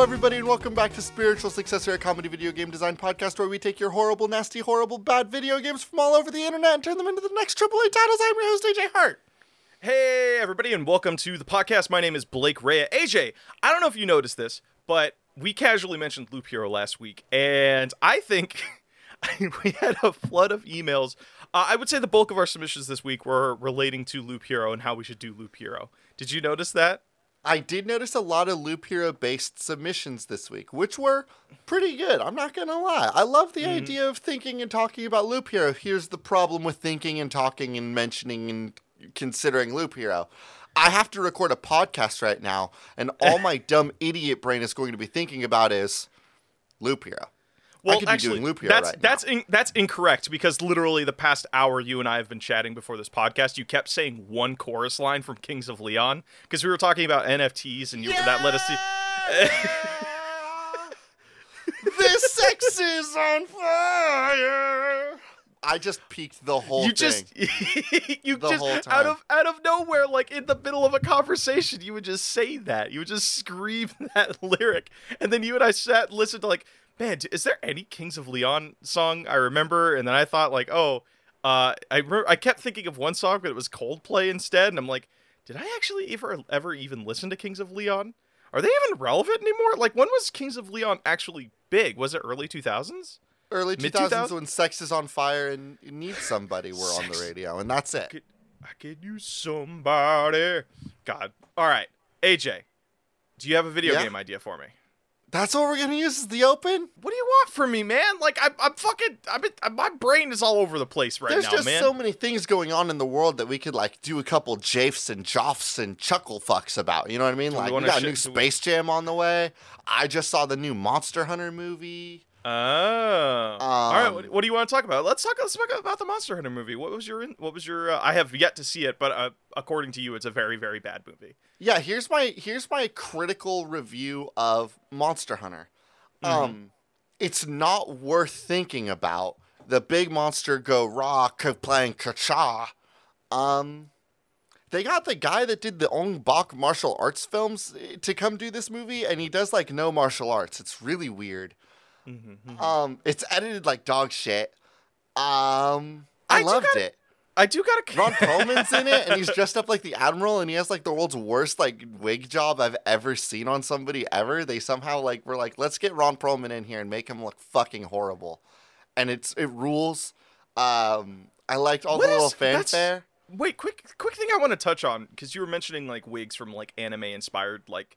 Hello, everybody, and welcome back to Spiritual Successor, a comedy video game design podcast where we take your horrible, nasty, horrible, bad video games from all over the internet and turn them into the next AAA titles. I'm your host, AJ Hart. Hey, everybody, and welcome to the podcast. My name is Blake Rea. AJ, I don't know if you noticed this, but we casually mentioned Loop Hero last week, and I think we had a flood of emails. Uh, I would say the bulk of our submissions this week were relating to Loop Hero and how we should do Loop Hero. Did you notice that? I did notice a lot of Loop Hero based submissions this week, which were pretty good. I'm not going to lie. I love the mm-hmm. idea of thinking and talking about Loop Hero. Here's the problem with thinking and talking and mentioning and considering Loop Hero. I have to record a podcast right now, and all my dumb idiot brain is going to be thinking about is Loop Hero. I could be actually, doing Loop Hero that's right that's in, that's incorrect because literally the past hour you and I have been chatting before this podcast. You kept saying one chorus line from Kings of Leon because we were talking about NFTs and you, that led us to. this sex is on fire. I just peaked the whole you thing. just you The just out of out of nowhere like in the middle of a conversation you would just say that you would just scream that lyric and then you and i sat and listened to like man is there any kings of leon song i remember and then i thought like oh uh i remember i kept thinking of one song but it was coldplay instead and i'm like did i actually ever ever even listen to kings of leon are they even relevant anymore like when was kings of leon actually big was it early 2000s Early Mid- 2000s 2000s? when Sex is on Fire and You Need Somebody were on the radio, and that's it. could, I could use somebody. God. All right, AJ, do you have a video Yeah? game idea for me? That's what we're to use is the open? What do you want from me, man? Like I'm, I'm fucking, I'm, my brain is all over the place right There's now, just man. so many things going on in the world that we could, like, do a couple jafes and joffs and chuckle fucks about. You know what I mean? Do we like, we, wanna got a sh- new do we- Space Jam on the way. I just saw the new Monster Hunter movie. Oh. all right. Um, What, what do you want to talk about? Let's talk. Let's talk about the Monster Hunter movie. What was your? What was your? Uh, I have yet to see it, but uh, according to you, it's a very, very bad movie. Yeah, here's my here's my critical review of Monster Hunter. Mm-hmm. Um, it's not worth thinking about. The big monster go raw playing Kacha. Um, they got the guy that did the Ong Bak martial arts films eh, to come do this movie, and he does like no martial arts. It's really weird. Mm-hmm, Um, it's edited like dog shit. Um, I, I loved gotta- it. I do gotta. Ron Perlman's in it, and he's dressed up like the admiral, and he has like the world's worst like wig job I've ever seen on somebody ever. They somehow like were like, let's get Ron Perlman in here and make him look fucking horrible, and it's it rules. Um, I liked all What the little is- that's- fanfare. Wait, quick, quick thing I want to touch on because you were mentioning like wigs from like anime inspired, like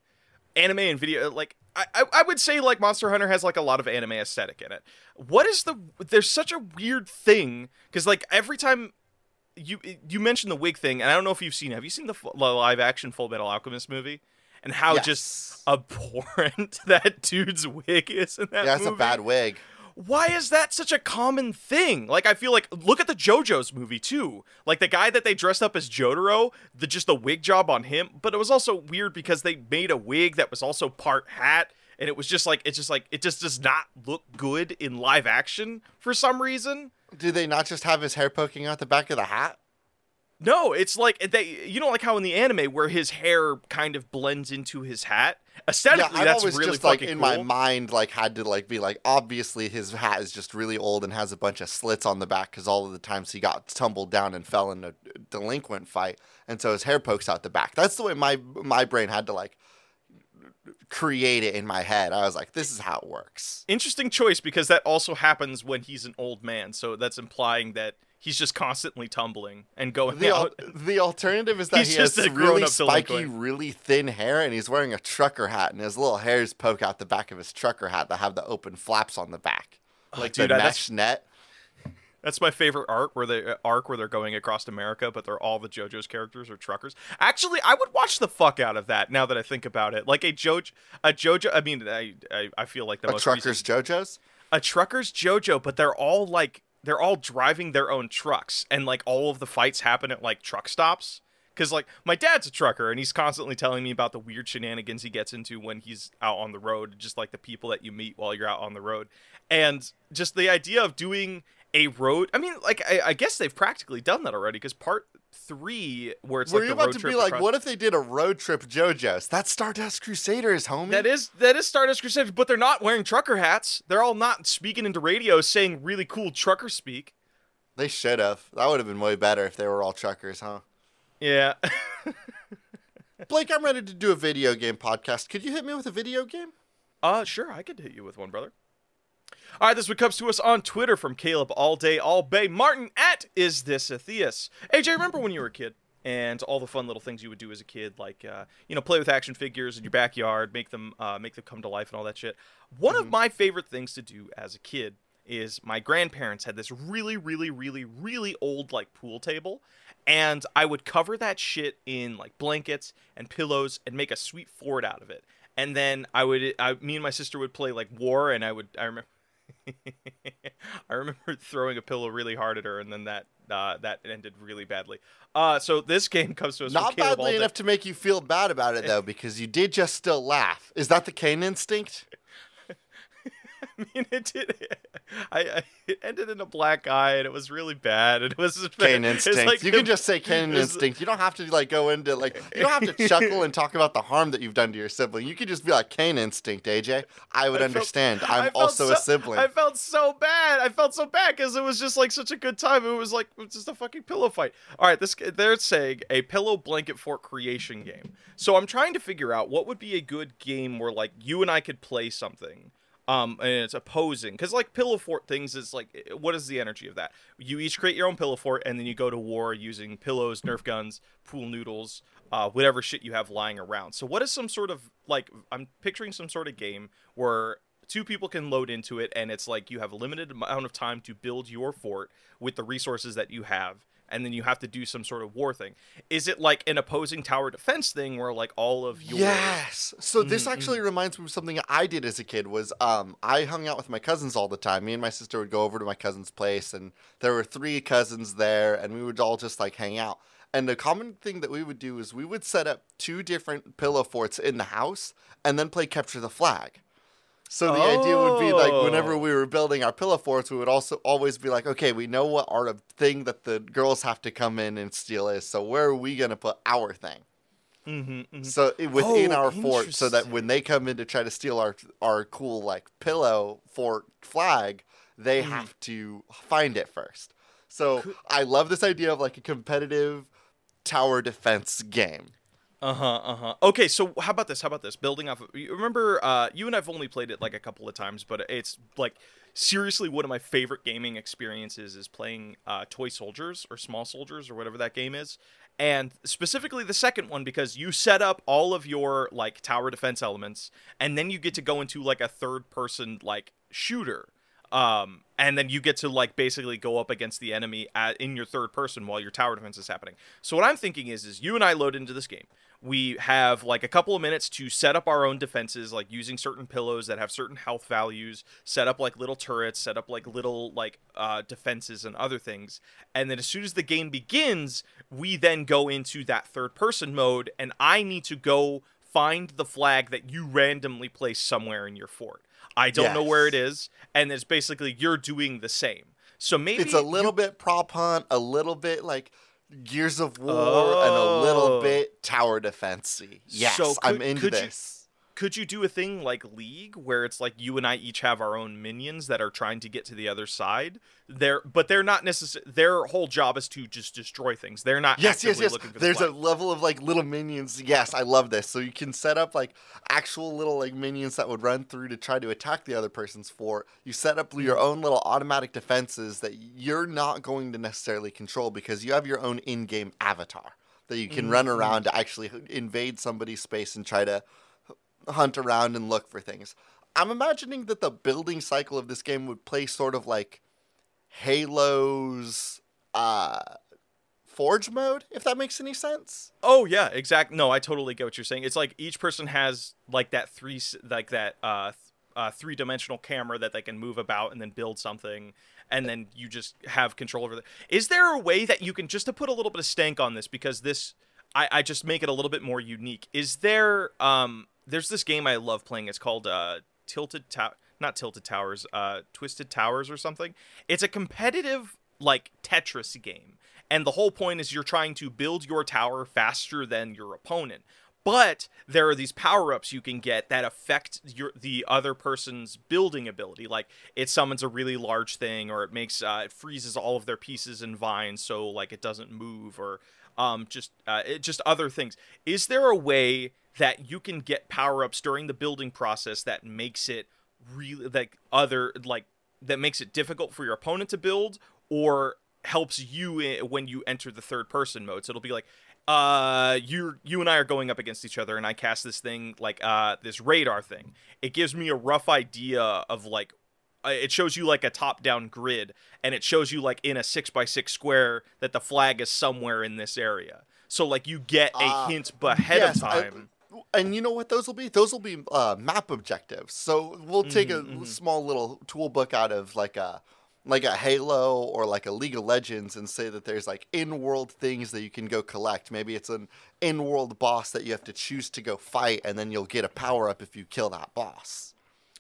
anime and video. Like I, I, would say like Monster Hunter has like a lot of anime aesthetic in it. What is the? There's such a weird thing because like every time you you mentioned the wig thing, and I don't know if you've seen. Have you seen the, the live action Full Metal Alchemist movie? And how Yes. just abhorrent that dude's wig is in that Yeah, it's movie a bad wig. Why is that such a common thing? Like I feel like look at the JoJo's movie too. Like the guy that they dressed up as Jotaro, the just the wig job on him, but it was also weird because they made a wig that was also part hat and it was just like it's just like it just does not look good in live action for some reason. Do they not just have his hair poking out the back of the hat? No, it's like they you know like how in the anime where his hair kind of blends into his hat. Yeah, Aesthetically I've that's always really just like in cool. my mind like had to like be like obviously his hat is just really old and has a bunch of slits on the back because all of the times he got tumbled down and fell in a delinquent fight, and so his hair pokes out the back. That's the way my my brain had to like create it in my head. I was like, this is how it works. interesting choice because that also happens when he's an old man. So that's implying that he's just constantly tumbling and going The, al- out. the alternative is that He's he has just a really spiky, delinquent. really thin hair, and he's wearing a trucker hat, and his little hairs poke out the back of his trucker hat that have the open flaps on the back, like dude, the I- that's- mesh net. That's my favorite arc where they uh, arc where they're going across America, but they're all the JoJo's characters are truckers. Actually, I would watch the fuck out of that. Now that I think about it, like a JoJo, a JoJo. I mean, I I, I feel like the A most trucker's recent- JoJo's. a trucker's JoJo, but they're all like they're all driving their own trucks, and like all of the fights happen at like truck stops. Because like my dad's a trucker, and he's constantly telling me about the weird shenanigans he gets into when he's out on the road, just like the people that you meet while you're out on the road, and just the idea of doing a road. I mean, like I, I guess they've practically done that already. Because part three, where it's Were like you about to be like, across- what if they did a road trip JoJo's? That's Stardust Crusaders, homie. That is that is Stardust Crusaders, but they're not wearing trucker hats. They're all not speaking into radio, saying really cool trucker speak. They should have. That would have been way better if they were all truckers, huh? Yeah. Blake, I'm ready to do a video game podcast. Could you hit me with a video game? Uh, sure, I could hit you with one, brother. All right, this one comes to us on Twitter from Caleb All Day All Bay Martin at Is This a Theus? AJ, remember when you were a kid and all the fun little things you would do as a kid, like uh, you know, play with action figures in your backyard, make them uh, make them come to life, and all that shit. One of my favorite things to do as a kid is my grandparents had this really, really, really, really old like pool table, and I would cover that shit in like blankets and pillows and make a sweet fort out of it. And then I would, I, me and my sister would play like war, and I would, I remember. I remember throwing a pillow really hard at her, and then that uh, that ended really badly. Uh, so this game comes to us. from Not badly enough to make you feel bad about it, though, because you did just still laugh. Is that the Cain instinct? I mean, it did. I, I it ended in a black eye, and it was really bad. And it was Cain it's instinct. like you the- can just say Cain instinct. You don't have to like go into like you don't have to chuckle and talk about the harm that you've done to your sibling. You could just be like Cain instinct, AJ. I would I understand. I I'm also so- a sibling. I felt so bad. I felt so bad because it was just like such a good time. It was like it was just a fucking pillow fight. All right, this they're saying a pillow blanket fort creation game. So I'm trying to figure out what would be a good game where like you and I could play something. Um, and it's opposing because like pillow fort things is like eh, what is the energy of that? You each create your own pillow fort and then you go to war using pillows, Nerf guns, pool noodles, uh, whatever shit you have lying around. So what is some sort of like I'm picturing some sort of game where two people can load into it and it's like you have a limited amount of time to build your fort with the resources that you have and then you have to do some sort of war thing is it like an opposing tower defense thing where like all of your Yes. So this Mhm, actually reminds me of something I did as a kid. Was um I hung out with my cousins all the time. Me and my sister would go over to my cousin's place, and there were three cousins there, and we would all just like hang out. And the common thing that we would do is we would set up two different pillow forts in the house, and then play capture the flag. So the idea would be like whenever Oh. we were building our pillow forts, we would also always be like, okay, we know what our thing that the girls have to come in and steal is. So where are we gonna put our thing? Mhm, mhm. So within Oh, our fort, so that when they come in to try to steal our our cool like pillow fort flag, they Mhm. have to find it first. So I love this idea of like a competitive tower defense game. Uh-huh, uh-huh. Okay, so how about this? How about this? Building off of remember uh you and I've only played it like a couple of times, but it's like seriously one of my favorite gaming experiences is playing uh Toy Soldiers or Small Soldiers or whatever that game is. And specifically the second one because you set up all of your like tower defense elements and then you get to go into like a third person like shooter. Um, and then you get to like basically go up against the enemy at, in your third person while your tower defense is happening. So what I'm thinking is, is you and I load into this game. We have like a couple of minutes to set up our own defenses, like using certain pillows that have certain health values, set up like little turrets, set up like little like uh, defenses and other things. And then as soon as the game begins, we then go into that third person mode, and I need to go find the flag that you randomly place somewhere in your fort. I don't know where it is, and it's basically you're doing the same. So maybe It's a little bit prop hunt, a little bit like Gears of War, and a little Oh. bit tower defensey. Yes, So I'm into could you- this. Could you do a thing like League where it's like you and I each have our own minions that are trying to get to the other side? They're but they're not necessarily their whole job is to just destroy things. They're not Yes, yes, yes. for the There's a level of like little minions. Yes, I love this. So you can set up like actual little like minions that would run through to try to attack the other person's fort. You set up your own little automatic defenses that you're not going to necessarily control because you have your own in-game avatar that you can run Mhm. around to actually invade somebody's space and try to hunt around and look for things. I'm imagining that the building cycle of this game would play sort of like Halo's uh forge mode, if that makes any sense. Oh yeah, exact. No, I totally get what you're saying. It's like each person has like that three like that uh, th- uh three dimensional camera that they can move about and then build something, and then you just have control over. Is there a way that you can just to put a little bit of stank on this because this I I just make it a little bit more unique. Is there um there's this game I love playing. It's called uh Tilted Tower. Not Tilted Towers, uh, Twisted Towers or something. It's a competitive like Tetris game, and the whole point is you're trying to build your tower faster than your opponent. But there are these power ups you can get that affect your the other person's building ability. Like it summons a really large thing, or it makes uh, it freezes all of their pieces and vines, so like it doesn't move, or um, just uh, it, just other things. Is there a way that you can get power ups during the building process that makes it really like other like that makes it difficult for your opponent to build, or helps you in, when you enter the third person mode? So it'll be like, uh you you and I are going up against each other and I cast this thing like uh this radar thing. It gives me a rough idea of like uh, it shows you like a top down grid and it shows you like in a 6 by 6 square that the flag is somewhere in this area. So like you get a Uh, hint ahead yes, of time. And you know what those will be? Those will be uh, map objectives. So we'll take a Mhm, mhm. small little tool book out of like a like a Halo or like a League of Legends and say that there's like in-world things that you can go collect. Maybe it's an in-world boss that you have to choose to go fight, and then you'll get a power up if you kill that boss.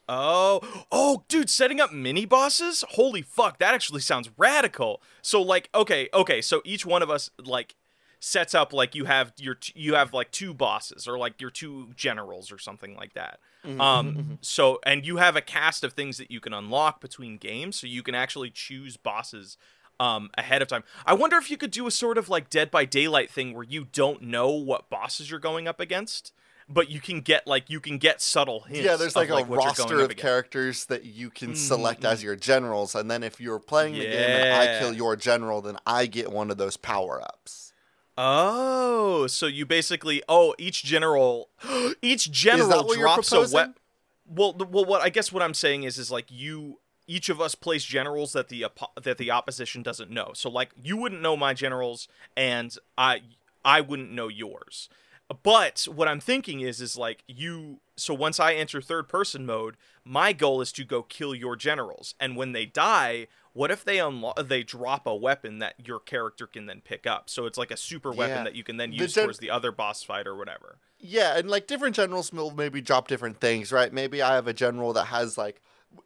Oh, oh, dude, setting up mini bosses? Holy fuck, that actually sounds radical. So like, okay, okay, so each one of us like sets up like you have your t- you have like two bosses or like your two generals or something like that. Mhm, Um mhm, so and you have a cast of things that you can unlock between games so you can actually choose bosses um ahead of time. I wonder if you could do a sort of like Dead by Daylight thing where you don't know what bosses you're going up against. But you can get like you can get subtle hints. Yeah, there's of, like, a roster of characters that you can Mhm, select as your generals, and then if you're playing the game and I kill your general, then I get one of those power ups. Oh, so you basically oh each general each general Is that what you're drops a wet. Well, well, what I guess what I'm saying is is like you each of us place generals that the that the opposition doesn't know. So like you wouldn't know my generals, and I I wouldn't know yours. But what I'm thinking is is like you. So once I enter third person mode, my goal is to go kill your generals, and when they die. What if they unlock? They drop a weapon that your character can then pick up. So it's like a super weapon Yeah. that you can then The use gen- towards the other boss fight or whatever. Yeah, and like different generals will maybe drop different things, right? Maybe I have a general that has like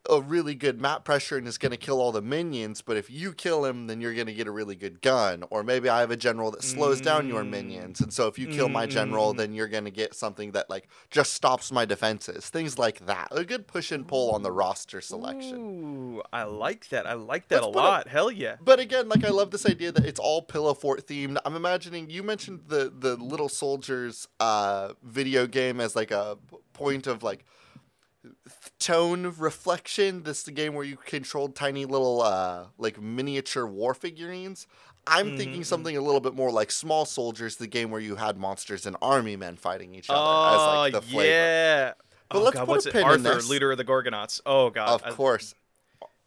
a really good map pressure and is going to kill all the minions, but if you kill him, then you're going to get a really good gun. Or maybe I have a general that slows down your Mm. minions, and so if you kill my general, Mm. then you're going to get something that like just stops my defenses. Things like that. A good push and pull on the roster selection. Ooh, I like that. I like that Let's a put a- lot. Hell yeah. But again, like I love this idea that it's all Pillow Fort themed. I'm imagining you mentioned the the Little Soldiers uh, video game as like a point of like tone reflection. This is the game where you controlled tiny little uh, like miniature war figurines. I'm Mhm, thinking something a little bit more like Small Soldiers, the game where you had monsters and army men fighting each other Oh as like the flavor. yeah. But oh, let's God, put a what's it? pin in Arthur, this. leader of the Gorgonauts. Oh god. Of I- course,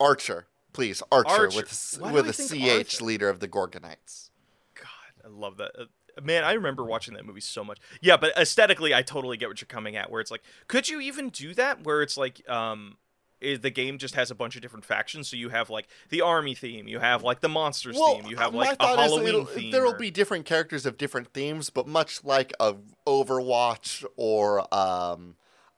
Archer, please, Archer, Archer. with a with a ch Arthur? leader of the Gorgonites. God, I love that. Uh, Man, I remember watching that movie so much. Yeah, but aesthetically, I totally get what you're coming at. Where it's like, could you even do that? Where it's like, um, i the game just has a bunch of different factions. So you have like the army theme, you have like the monsters theme, you have uh, like a Halloween theme. There will or- be different characters of different themes, but much like a Overwatch or um,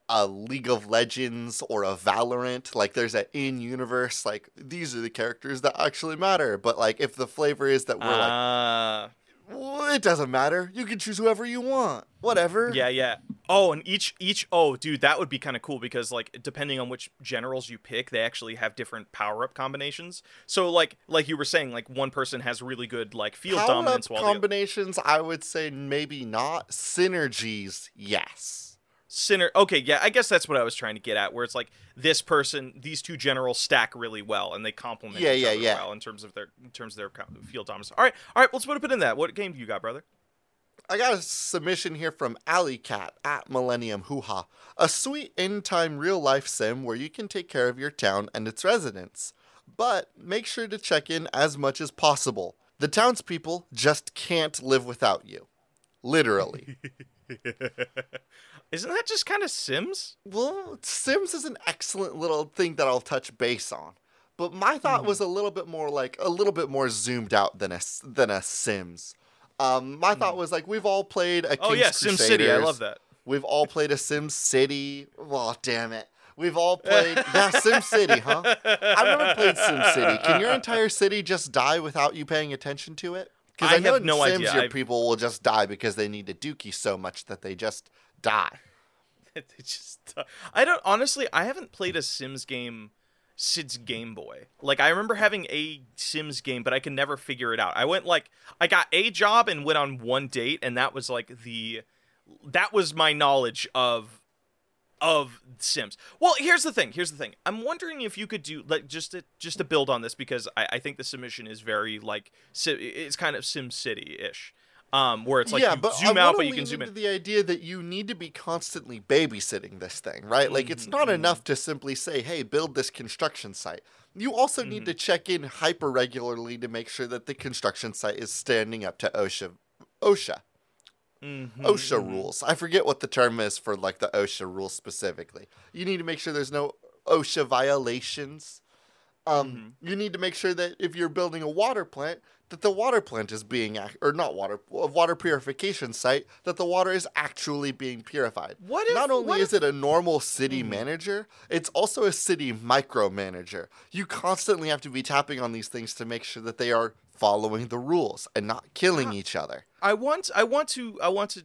a League of Legends or a Valorant, like there's an in-universe. Like these are the characters that actually matter. But like if the flavor is that we're like, Ah. Well, it doesn't matter. You can choose whoever you want. Whatever. Yeah, yeah. Oh, and each each oh, dude, that would be kind of cool because like depending on which generals you pick, they actually have different power up combinations. So like like you were saying, like one person has really good like field Power dominance, up while the other- combinations, I would say maybe not. Synergies, yes. Sinner. Okay, yeah, I guess that's what I was trying to get at. Where it's like this person, these two generals stack really well, and they complement Yeah, each yeah, other yeah. well in terms of their in terms of their field dominance. All right, all right, let's put a pin in that. What game do you got, brother? I got a submission here from Alley Cat at Millennium Hoo Ha. A sweet in time real life sim where you can take care of your town and its residents. But make sure to check in as much as possible. The townspeople just can't live without you. Literally. Isn't that just kind of Sims? well, Sims is an excellent little thing that I'll touch base on. But my thought was a little bit more like a little bit more zoomed out than a than a Sims. Um, my thought was like we've all played a King's Oh yeah, Sim City. I love that. We've all played a Sim City. Oh, damn it. We've all played. yeah, Sim City, huh? I've never played Sim City. Can your entire city just die without you paying attention to it? Because I, I know have in no Sims idea. your I've- people will just die because they need a dookie so much that they just die. It just, uh, I don't honestly. I haven't played a Sims game since Game Boy. Like I remember having a Sims game, but I can never figure it out. I went like I got a job and went on one date, and that was like the that was my knowledge of of Sims. Well, here's the thing. Here's the thing. I'm wondering if you could do like just to just to build on this because I, I think the submission is very like it's kind of Sim City ish. Um, where it's like yeah, you but zoom I out, but you can zoom in. the idea that you need to be constantly babysitting this thing, right? Like it's not Mhm. enough to simply say, "Hey, build this construction site." You also need Mhm. to check in hyper regularly to make sure that the construction site is standing up to OSHA. OSHA. Mhm, OSHA rules. I forget what the term is for like the OSHA rules specifically. You need to make sure there's no OSHA violations. Um, you need to make sure that if you're building a water plant, that the water plant is being or not water a water purification site, that the water is actually being purified. What if Not only is if- it a normal city Mhm. manager, it's also a city micromanager. You constantly have to be tapping on these things to make sure that they are following the rules and not killing Yeah. each other. I want I want to I want to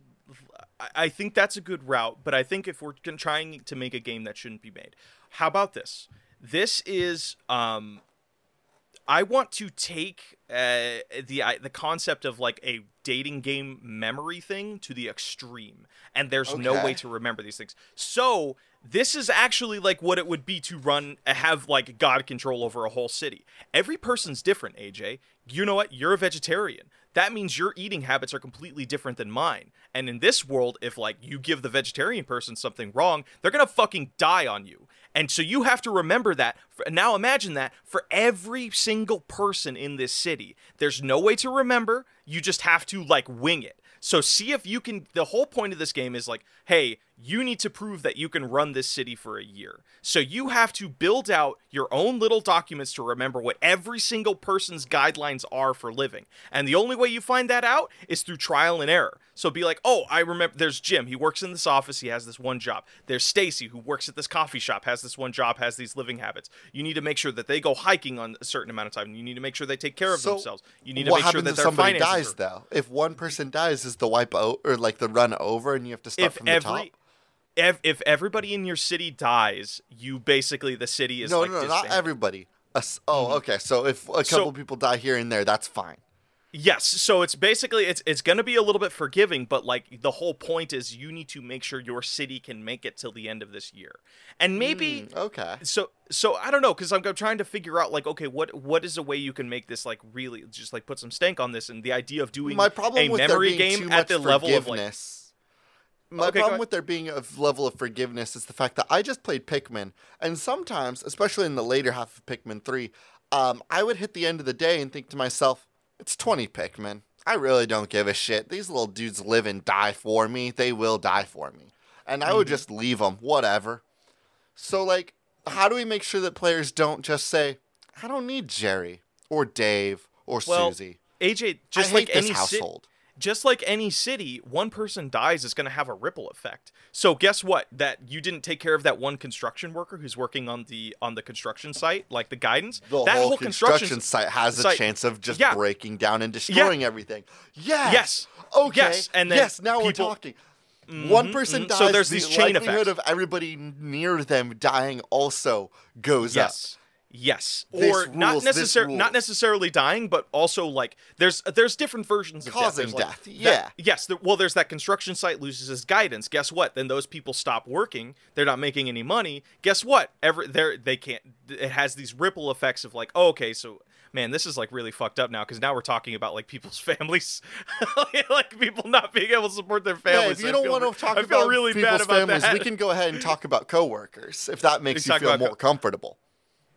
I- I think that's a good route, but I think if we're trying to make a game that shouldn't be made, how about this? This is um I want to take uh, the I, the concept of like a dating game memory thing to the extreme, and there's no way to remember these things. So this is actually like what it would be to run uh, have like god control over a whole city. Every person's different, AJ. You know what? You're a vegetarian. That means your eating habits are completely different than mine. And in this world, if like you give the vegetarian person something wrong, they're gonna fucking die on you. And so you have to remember that. Now imagine that for every single person in this city. There's no way to remember. You just have to like wing it. So see if you can. The whole point of this game is like, hey, you need to prove that you can run this city for a year. So you have to build out your own little documents to remember what every single person's guidelines are for living. And the only way you find that out is through trial and error. So be like, oh, I remember there's Jim. He works in this office. He has this one job. There's Stacy who works at this coffee shop, has this one job, has these living habits. You need to make sure that they go hiking on a certain amount of time. You need to make sure they take care of So, themselves. You need to make sure happens that if their somebody finances dies are- though? If one person dies, is the wipe out or like the run over, and you have to start if from the every top? If, if everybody in your city dies, you basically the city is No, like no, no, not everybody. S- oh, okay. So if a couple So- people die here and there, that's fine. Yes, so it's basically it's it's going to be a little bit forgiving, but like the whole point is you need to make sure your city can make it till the end of this year. And maybe Mm, okay. so so I don't know cuz I'm, I'm trying to figure out like okay, what what is a way you can make this like really just like put some stank on this and the idea of doing My problem a with memory game too at much the level of like forgiveness. My Okay, problem with there being a level of forgiveness is the fact that I just played Pikmin, and sometimes, especially in the later half of Pikmin 3, um, I would hit the end of the day and think to myself, it's 20 Pikmin. I really don't give a shit. These little dudes live and die for me. They will die for me. And I Mm-hmm. would just leave them, whatever. So, like, how do we make sure that players don't just say, I don't need Jerry or Dave or Well, Susie? AJ I just hate like this any household. Just like any city, one person dies is going to have a ripple effect. So guess what? That you didn't take care of that one construction worker who's working on the on the construction site, like the guidance. the that whole, construction, site has a chance of just yeah. breaking down and destroying everything. Yes. Yes. Okay. Yes, and then yes. Now we're talking. One Mhm, person mhm. dies. So there's the these chain likelihood effects. of everybody near them dying also goes up. Yes. Yes. This or not necessarily not necessarily dying, but also like there's there's different versions of Causing death. Death, Like, yeah. that- yes. There, well, there's that construction site loses its guidance. Guess what? Then those people stop working. They're not making any money. Guess what? Every they they can't. It has these ripple effects of like, oh, okay, so man, this is like really fucked up now because now we're talking about like people's families, like people not being able to support their families. Yeah, if you I don't feel want to talk I feel about really people's bad about families, that. we can go ahead and talk about coworkers if that makes you feel more co- comfortable.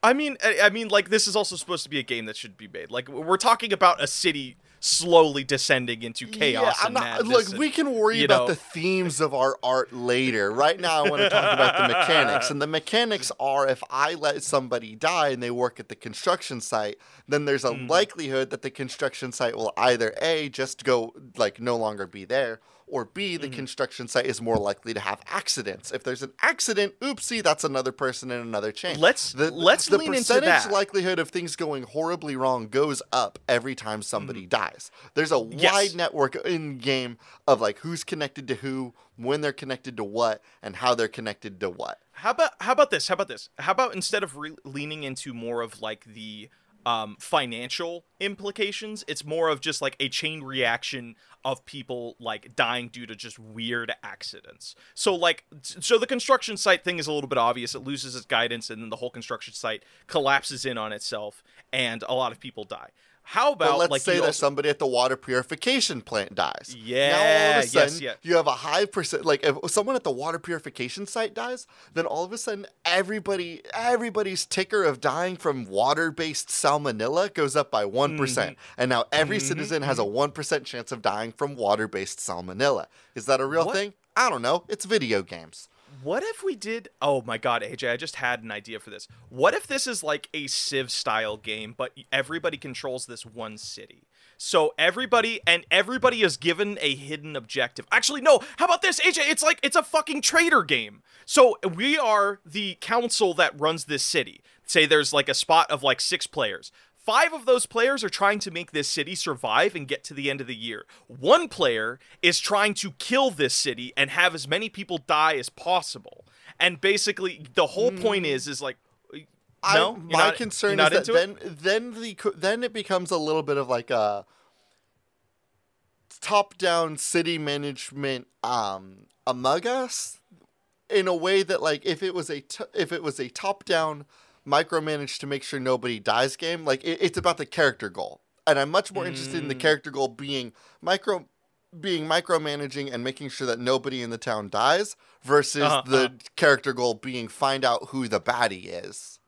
I mean, I, mean, like this is also supposed to be a game that should be made. Like we're talking about a city slowly descending into chaos Yeah, not. Look, and- we can worry about know. the themes of our art later. Right now, I want to talk about the mechanics, and the mechanics are: if I let somebody die and they work at the construction site, then there's a Mm. likelihood that the construction site will either a just go like no longer be there, or B, Mm-hmm. the construction site is more likely to have accidents. If there's an accident, oopsie, that's another person in another chain. Let's- the, let's the lean into percentage likelihood of things going horribly wrong goes up every time somebody dies. There's a Mm-hmm. Yes. wide network in game of like who's connected to who, when they're connected to what, and how they're connected to what. How about how about this? How about this? How about instead of re- leaning into more of like the um, financial implications, it's more of just like a chain reaction of people like dying due to just weird accidents. So like so the construction site thing is a little bit obvious. It loses its guidance and then the whole construction site collapses in on itself and a lot of people die. How But about let's like say that also- somebody at the water purification plant dies. Yeah. now all of a yes, sudden yeah. you have a high percent. Like if someone at the water purification site dies, then all of a sudden everybody, everybody's ticker of dying from water-based salmonella goes up by one Mm-hmm. and now every citizen has a one percent chance of dying from water-based salmonella. Is that a real What? thing? I don't know. It's video games. What if we did? Oh my god, AJ, I just had an idea for this. What if this is like a Civ style game, but everybody controls this one city? So everybody and everybody is given a hidden objective. Actually, no. How about this, AJ? It's like it's a fucking trader game. So we are the council that runs this city. Say there's like a spot of like six players. Five of those players are trying to make this city survive and get to the end of the year. One player is trying to kill this city and have as many people die as possible. And basically, the whole point is, is like, no, You're my not- concern is that into it? then then the then it becomes a little bit of like a top down city management um among us in a way that like if it was a t- if it was a top down micromanage to make sure nobody dies game like it, it's about the character goal and i'm much more interested in the Mm. character goal being micro being micromanaging and making sure that nobody in the town dies versus Uh-huh, the uh-huh. character goal being find out who the baddie is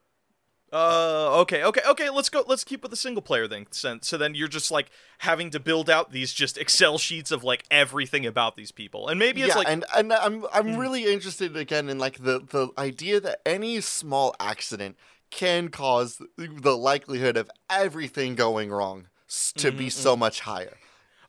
Uh, okay, okay, okay. Let's go. Let's keep with the single player thing. So, then you're just like having to build out these just Excel sheets of like everything about these people, and maybe it's yeah, like and and I'm I'm Mm. really interested again in like the the idea that any small accident can cause the likelihood of everything going wrong to Mm-hmm, be so much higher.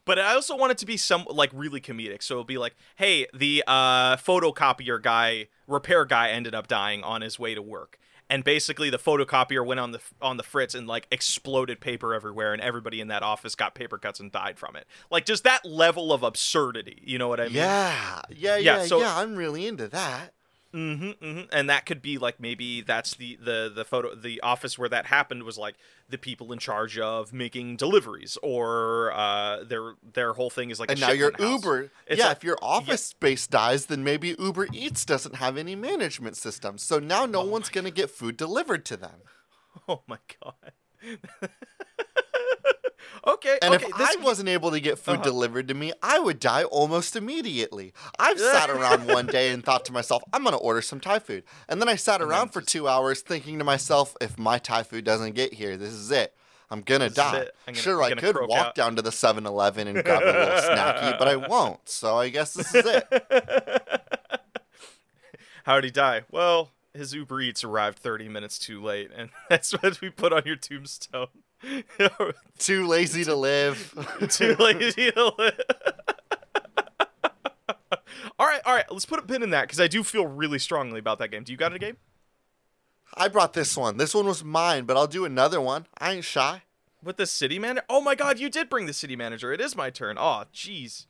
But I also want it to be some like really comedic. So it'll be like, hey, the uh, photocopier guy, repair guy, ended up dying on his way to work, and basically the photocopier went on the on the fritz and like exploded paper everywhere, and everybody in that office got paper cuts and died from it. Like just that level of absurdity. You know what I mean? Yeah, yeah, Yeah, yeah, yeah. so- I'm really into that. Mm-hmm, mm-hmm. And that could be like maybe that's the the the photo the office where that happened was like the people in charge of making deliveries or uh their their whole thing is like And a now your. Uber, It's yeah. like- if your office space dies, then maybe Uber Eats doesn't have any management systems. So now no one's gonna get food delivered to them. Oh my god. okay. And okay, if this I wasn't able to get food Uh-huh. delivered to me, I would die almost immediately. I've sat around one day and thought to myself, I'm going to order some Thai food. And then I sat around for two hours thinking to myself, if my Thai food doesn't get here, this is it. I'm going to die. Gonna- sure, I could walk out. down to the 7 Eleven and grab a little snacky, but I won't. So I guess this is it. How'd he die? Well, his Uber Eats arrived 30 minutes too late, and that's what we put on your tombstone. Too lazy to live. too lazy to live. all right, all right. Let's put a pin in that because I do feel really strongly about that game. Do you got a game? I brought this one. This one was mine, but I'll do another one. I ain't shy. With the city manager? Oh my god, you did bring the city manager. It is my turn. Oh, jeez.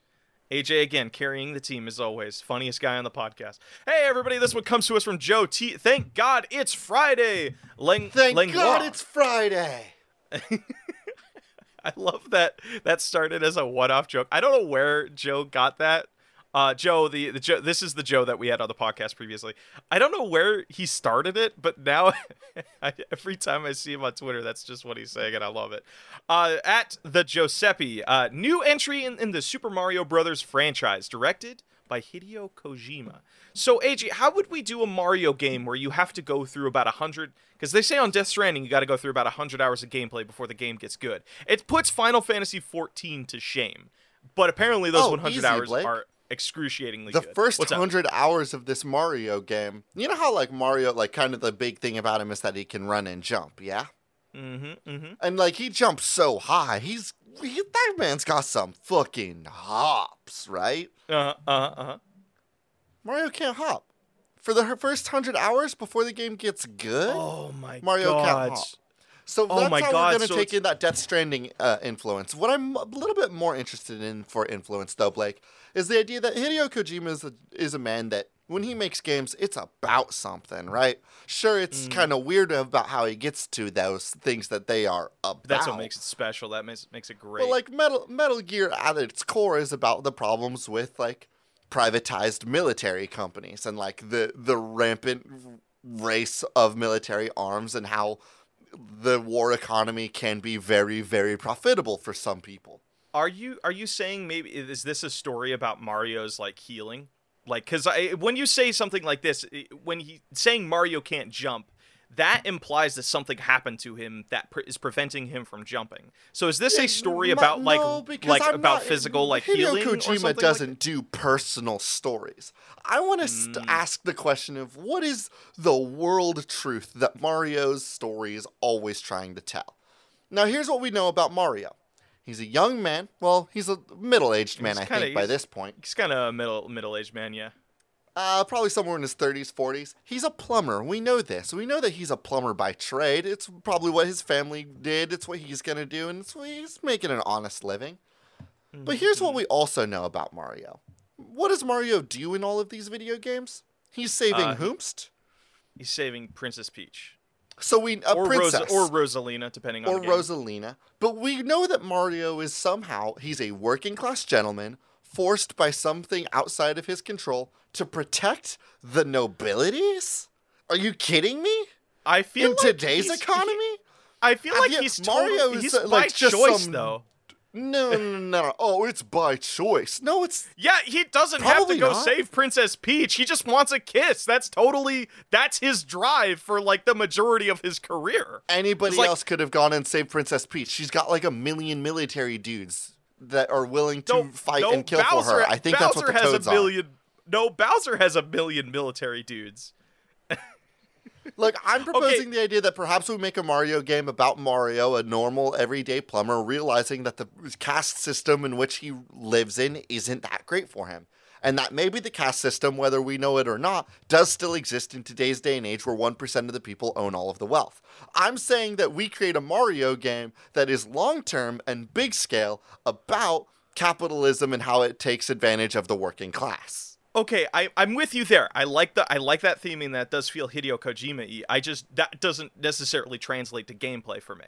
AJ again carrying the team as always. Funniest guy on the podcast. Hey everybody, this one comes to us from Joe T. Thank God it's Friday. Lang- Thank Langlois. God it's Friday. I love that that started as a one-off joke. I don't know where Joe got that. Uh, Joe, the the Joe, this is the Joe that we had on the podcast previously. I don't know where he started it, but now I, every time I see him on Twitter, that's just what he's saying, and I love it. Uh, at the Giuseppe, uh, new entry in, in the Super Mario Brothers franchise, directed by Hideo Kojima. So, AJ, how would we do a Mario game where you have to go through about a hundred? Because they say on Death Stranding you got to go through about a hundred hours of gameplay before the game gets good. It puts Final Fantasy 14 to shame, but apparently those Oh, 100 easy, hours Blake. are excruciatingly the good. first What's up? hundred hours of this Mario game, you know how like Mario, like kind of the big thing about him is that he can run and jump, yeah. Mm-hmm. Mm-hmm. And like he jumps so high, he's he, that man's got some fucking hops, right? Uh-huh. Uh-huh. uh-huh. Mario can't hop. For the first hundred hours before the game gets good, Oh my Mario god. can't hop. So Oh that's how God, we're to so take it's- in that Death Stranding uh, influence. What I'm a little bit more interested in for influence, though, Blake, is the idea that Hideo Kojima is a, is a man that when he makes games, it's about something, right? Sure, Mm. it's kind of weird about how he gets to those things that they are about. That's what makes it special. That makes makes it great. But like Metal Metal Gear at its core is about the problems with like privatized military companies and like the the rampant race of military arms and how the war economy can be very very profitable for some people. Are you are you saying maybe is this a story about Mario's like healing? Like I when you say something like this when he saying Mario can't jump that implies that something happened to him that pre- is preventing him from jumping. So is this a story Ma- about like no, like I'm about not- physical like Hideo healing or Kojima something like doesn't do personal stories. I want to st- Mm. ask the question of what is the world truth that Mario's story is always trying to tell. Now, here's what we know about Mario. He's a young man. Well, he's a middle-aged man, He's I kinda- think, by this point. He's kind of a middle middle-aged man, yeah. Uh, probably somewhere in his 30s, 40s. He's a plumber. We know this. We know that he's a plumber by trade. It's probably what his family did. It's what he's going to do, and he's making an honest living. But here's what we also know about Mario. What does Mario do in all of these video games? He's saving Uh, Hoomst. He's saving Princess Peach So we a or princess Rosa or Rosalina depending on or the game. Rosalina. But we know that Mario is somehow he's a working class gentleman forced by something outside of his control to protect the nobilities. Are you kidding me? I feel In like today's economy? I feel like he's Mario he's uh, by like, just choice some- though. No, no, no, no. Oh, it's by choice. No, it's Yeah, he doesn't have to go not. save Princess Peach. He just wants a kiss. That's totally that's his drive for like the majority of his career. anybody like- else could have gone and saved Princess Peach. She's got like a million military dudes that are willing to No, fight no, and kill Bowser, for her. I think Bowser that's what the has toads a million. No, Bowser has a million military dudes. Look, I'm proposing the idea that perhaps we make a Mario game about Mario, a normal everyday plumber, realizing that the caste system in which he lives in isn't that great for him. And that maybe the caste system, whether we know it or not, does still exist in today's day and age where 1% of the people own all of the wealth. I'm saying that we create a Mario game that is long term and big scale about capitalism and how it takes advantage of the working class. Okay, I, I'm with you there. I like the I like that theming. That does feel Hideo Kojima-y. I just that doesn't necessarily translate to gameplay for me.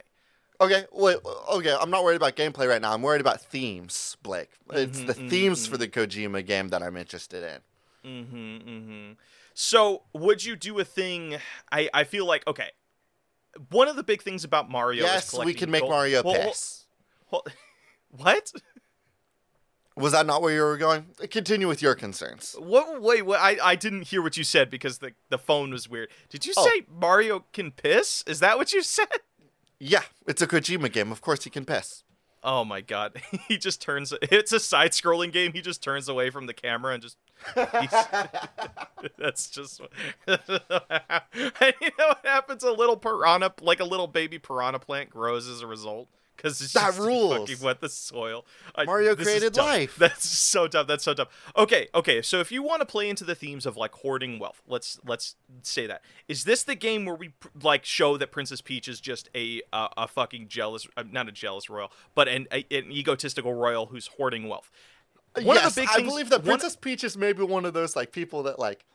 Okay, wait, okay, I'm not worried about gameplay right now. I'm worried about themes, Blake. It's the themes for the Kojima game that I'm interested in. Mm-hmm, mm-hmm. So, would you do a thing? I, I feel like okay. One of the big things about Mario is yes, we can make gold- Mario Well, well, well, what? Was that not where you were going? Uh, continue with your concerns. What? Wait, what? I, I didn't hear what you said because the the phone was weird. Did you Oh. say Mario can piss? Is that what you said? Yeah, it's a Kojima game. Of course he can piss. Oh my god. he just turns it's a side scrolling game. He just turns away from the camera and just That's just and you know what happens? A little piranha like a little baby piranha plant grows as a result. Because it's That just rules. fucking wet the soil. I- Mario created life. That's so dumb. That's so dumb. Okay, okay. So if you want to play into the themes of like hoarding wealth, let's let's say that. Is this the game where we like show that Princess Peach is just a uh, a fucking jealous, uh, not a jealous royal, but an a, an egotistical royal who's hoarding wealth? One yes, of the big I things- believe that one- Princess Peach is maybe one of those like people that like.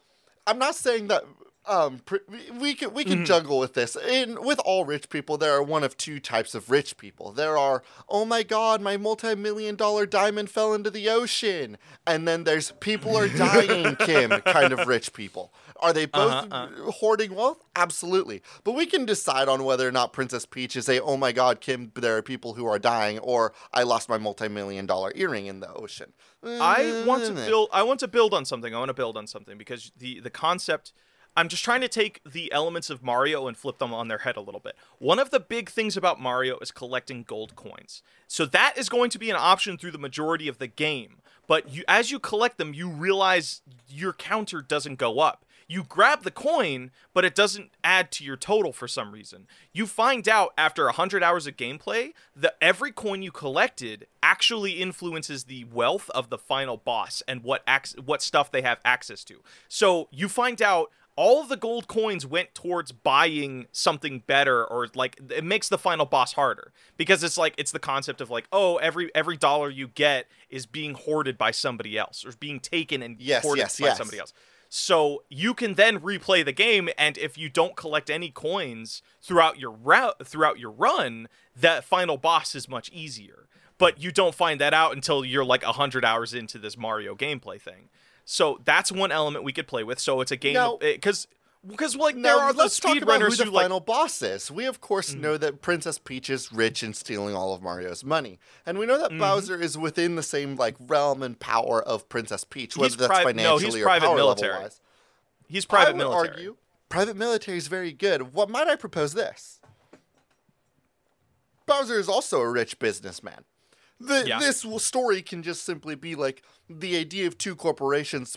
I'm not saying that um pr- we- can we can Mm-hmm. juggle with this. In with all rich people, there are one of two types of rich people. There are oh my god, my multi-million dollar diamond fell into the ocean, and then there's people are dying, Kim kind of rich people. Are they both Uh-huh, hoarding wealth? Absolutely. But we can decide on whether or not Princess Peach is a oh my god, Kim, there are people who are dying, or I lost my multi-million dollar earring in the ocean. I want to Mm. build. I want to build on something. I want to build on something because the the concept. I'm just trying to take the elements of Mario and flip them on their head a little bit. One of the big things about Mario is collecting gold coins. So that is going to be an option through the majority of the game. But you, as you collect them, you realize your counter doesn't go up. You grab the coin, but it doesn't add to your total for some reason. You find out after 100 hours of gameplay that every coin you collected actually influences the wealth of the final boss and what ac- what stuff they have access to. So you find out all of the gold coins went towards buying something better or like it makes the final boss harder. Because it's like it's the concept of like oh every every dollar you get is being hoarded by somebody else or being taken and Yes, hoarded yes, by yes. somebody else. So you can then replay the game and if you don't collect any coins throughout your route throughout your run that final boss is much easier. But you don't find that out until you're like 100 hours into this Mario gameplay thing so that's one element we could play with. So it's a game because because like there Now are let's the talk about who the who like final boss is. We of course Mm-hmm. know that Princess Peach is rich and stealing all of Mario's money, and we know Mm-hmm. that Bowser is within the same like realm and power of Princess Peach, whether He's that's pri- no, financially he's or private power military. level wise. he's private I would military. argue private military is very good. What might I propose this? Bowser is also a rich businessman. The, Yeah. This story can just simply be like the idea of two corporations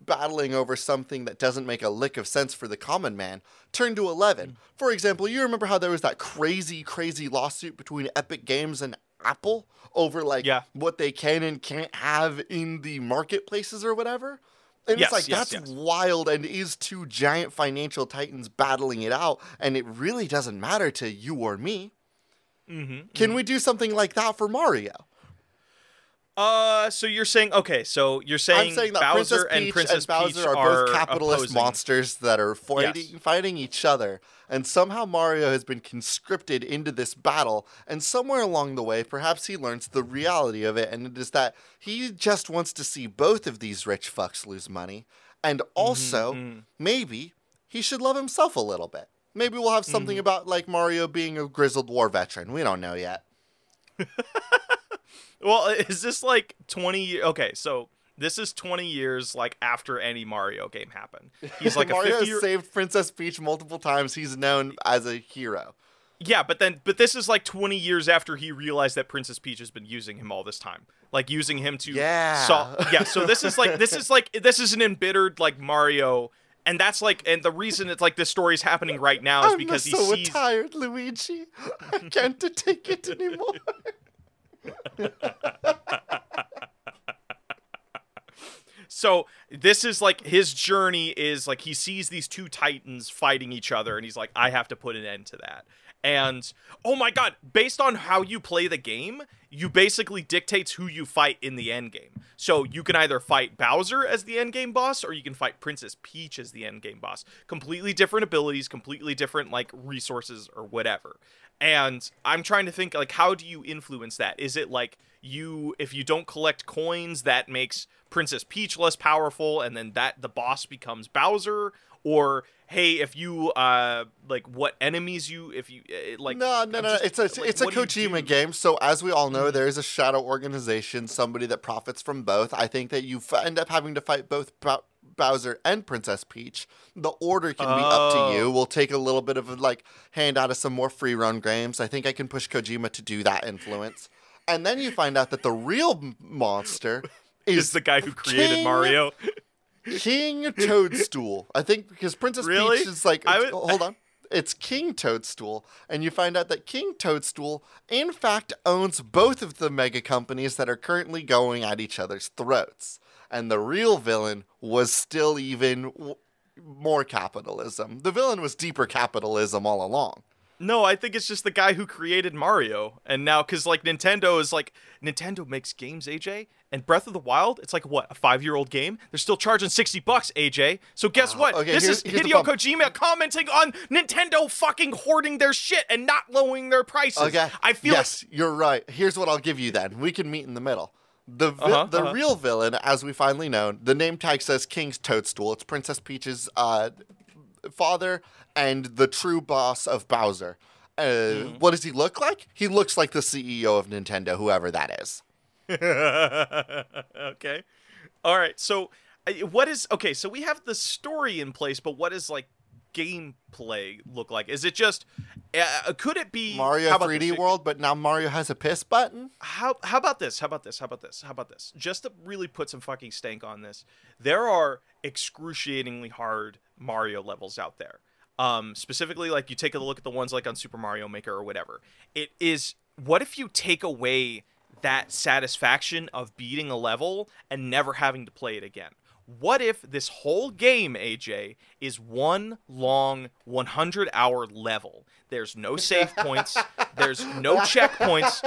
battling over something that doesn't make a lick of sense for the common man Turn to 11. Mm. For example, you remember how there was that crazy, crazy lawsuit between Epic Games and Apple over like Yeah. what they can and can't have in the marketplaces or whatever? And Yes, it's like yes, that's yes. wild and is two giant financial titans battling it out and it really doesn't matter to you or me. Mm-hmm. Can we do something like that for Mario? Uh, so you're saying okay? So you're saying, I'm saying that Bowser Princess Peach and Princess Bowser Peach are both capitalist opposing. monsters that are fighting, Yes. fighting each other, and somehow Mario has been conscripted into this battle. And somewhere along the way, perhaps he learns the reality of it, and it is that he just wants to see both of these rich fucks lose money, and also mhm. maybe he should love himself a little bit. Maybe we'll have something Mm-hmm. about like Mario being a grizzled war veteran. We don't know yet. Well, is this like 20? ye- Okay, so this is 20 years like after any Mario game happened. He's like a Mario 50 has year. saved Princess Peach multiple times. He's known as a hero. Yeah, but then but this is like 20 years after he realized that Princess Peach has been using him all this time. Like using him to Yeah. sol- yeah, so this is like this is like this is an embittered like Mario and that's like and the reason it's like this story is happening right now is I'm because he so sees tired, Luigi. I can't take it anymore. So this is like his journey is like he sees these two titans fighting each other and he's like I have to put an end to that. And oh my god, based on how you play the game, you basically dictates who you fight in the end game. So you can either fight Bowser as the end game boss or you can fight Princess Peach as the end game boss. Completely different abilities, completely different like resources or whatever. And I'm trying to think like how do you influence that? Is it like you if you don't collect coins that makes Princess Peach less powerful and then that the boss becomes Bowser or hey if you uh like what enemies you if you uh, like no, no, I'm no. just- it's a like, it's a do Kojima do? game. So as we all know, there is a shadow organization, somebody that profits from both. I think that you f- end up having to fight both Bow- Bowser and Princess Peach. The order can be up to you. Oh. We'll take a little bit of a, like hand out of some more free run games. I think I can push Kojima to do that influence. And then you find out that the real monster is is the guy who created King Mario. King Toadstool. I think because Princess Really? Peach is like, would- hold on. It's King Toadstool, and you find out that King Toadstool, in fact, owns both of the mega companies that are currently going at each other's throats. And the real villain was still even w- more capitalism. The villain was deeper capitalism all along. No, I think it's just the guy who created Mario. And now, because like Nintendo is like, Nintendo makes games, AJ. And Breath of the Wild, it's like what, a five year old game? They're still charging 60 bucks, AJ. So guess Uh, what? okay, this is Hideo. Kojima commenting on Nintendo fucking hoarding their shit and not lowering their prices. Okay. I feel yes, you're right. Here's what I'll give you then. We can meet in the middle. The vi- Uh-huh, the uh-huh. real villain, as we finally know, the name tag says King's Toadstool. It's Princess Peach's uh, father and the true boss of Bowser. Uh, Mm-hmm. What does he look like? He looks like the CEO of Nintendo, whoever that is. okay. All right. So, uh, what is. Okay, so we have the story in place, but what is like gameplay look like? Is it just uh, could it be Mario how about 3D this? World, but now Mario has a piss button. How how about this? How about this? How about this? How about this? Just to really put some fucking stank on this, there are excruciatingly hard Mario levels out there. Um, specifically, like you take a look at the ones like on Super Mario Maker or whatever. It is what if you take away that satisfaction of beating a level and never having to play it again? What if this whole game, AJ, is one long 100 hour level? There's no save points, there's no checkpoints,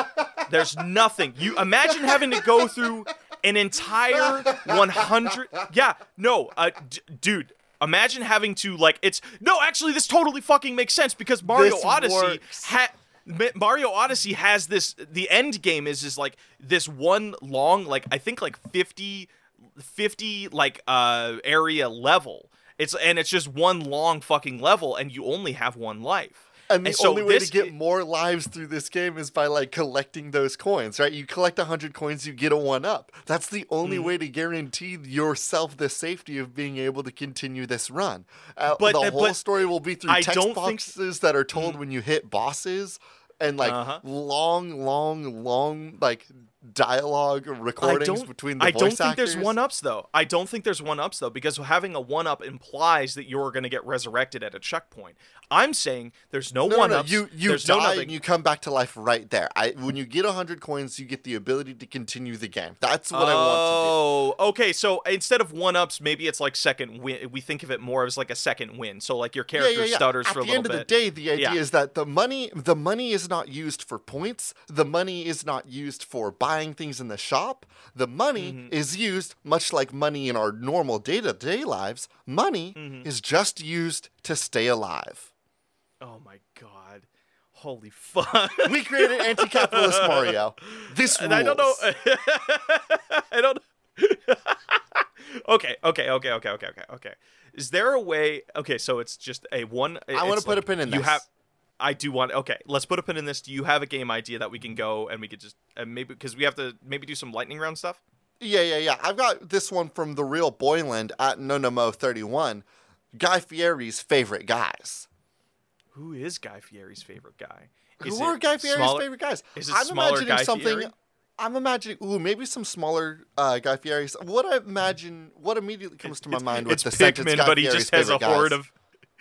there's nothing. You imagine having to go through an entire 100 Yeah, no, uh, d- dude, imagine having to like it's No, actually this totally fucking makes sense because Mario This Odyssey ha- Mario Odyssey has this the end game is is like this one long like I think like 50 50 like uh area level. It's and it's just one long fucking level and you only have one life. And the so only way to get more lives through this game is by like collecting those coins, right? You collect 100 coins, you get a one up. That's the only Mm-hmm. way to guarantee yourself the safety of being able to continue this run. Uh, But- the uh, whole but story will be through I text don't think- boxes that are told when you hit bosses and like Uh-huh. long, long, long like dialogue recordings between the I don't think actors. there's one ups though. I don't think there's one ups though because having a one up implies that you're going to get resurrected at a checkpoint. I'm saying there's no, No, no, one no. ups. You you there's die no and you come back to life right there. I when you get hundred coins, you get the ability to continue the game. That's what I want Oh, okay. So instead of one ups, maybe it's like second win. We think of it more as like a second win. So like your character Yeah, yeah, yeah. stutters At for a the little end of bit. the day, the idea is that the money the money is not used for points. The money is not used for buying things in the shop. The money Mm-hmm. is used much like money in our normal day to day lives. Money Mm-hmm. is just used to stay alive. oh my god. Holy fuck. We created anti-capitalist Mario. This rules. and I don't know. I don't. okay, okay, okay, okay, okay, okay, okay. Is there a way? Okay, so it's just a one. I wanna it's put a pin in you this. have. I do want. Okay, let's put a pin in this. Do you have a game idea that we can go and we could just and maybe because we have to maybe do some lightning round stuff? Yeah, yeah, yeah. I've got this one from the real Boyland at Nonomo31. Guy Fieri's favorite guys. Who is Guy Fieri's favorite guy? Who are Guy Fieri's smaller- favorite guys? is it I'm smaller imagining Guy something. Fieri? I'm imagining, ooh, maybe some smaller uh, Guy Fieri's. What I imagine, what immediately comes to my mind with it's the sentence Pikmin, Guy but he Fieri's just has a horde guys. of.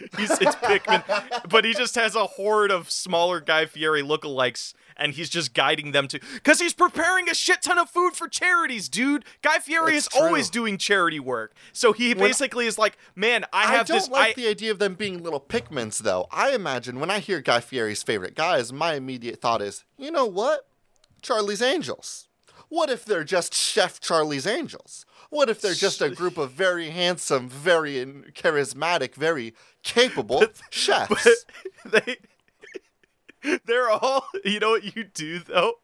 He's it's Pikmin, but he just has a horde of smaller Guy Fieri lookalikes, and he's just guiding them to. Because he's preparing a shit ton of food for charities, dude. Guy Fieri It's is always doing charity work, so he When- basically is like, man, I have this. I don't this. like I, the idea of them being little Pikmins, though. I imagine when I hear Guy Fieri's favorite guys, my immediate thought is, you know what? Charlie's Angels. What if they're just Chef Charlie's Angels? What if they're just a group of very handsome, very charismatic, very capable chefs? they they're all you know what you do though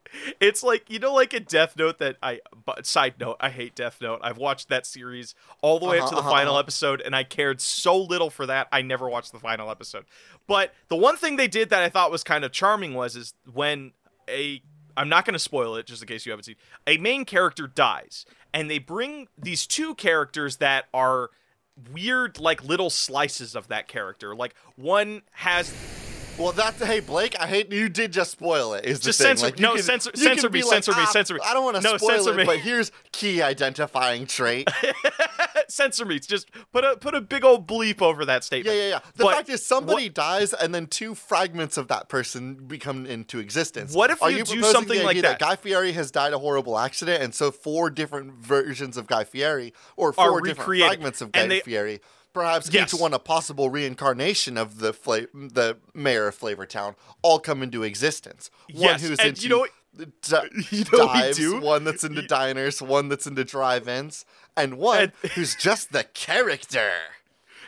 it's like you know like a death note that i but side note i hate death note i've watched that series all the way up Uh-huh, to the uh-huh, final uh-huh. episode and i cared so little for that i never watched the final episode but the one thing they did that i thought was kind of charming was is when a i'm not going to spoil it just in case you haven't seen a main character dies and they bring these two characters that are weird like little slices of that character like one has well, that's hey Blake. I hate you did just spoil it. Is the Just thing. censor- Like, no, can- censor- censor me, be like, censor me, "Ah, censor me." I don't want to No, spoil censor it, me. but here's key identifying trait. censor me. Just put a put a big old bleep over that statement. yeah, yeah. Yeah. The But fact is, somebody dies, and then two fragments of that person become into existence. What if Are you you do something like idea that? Guy Fieri has died a horrible accident, and so four different versions of Guy Fieri, or four different fragments of Guy they- Fieri, perhaps Yes. each one a possible reincarnation of the fla- the mayor of Flavortown, all come into existence. One Yes, who's and into you know what- di- you know dives, one that's into diners, one that's into drive-ins, and one And- who's just the character.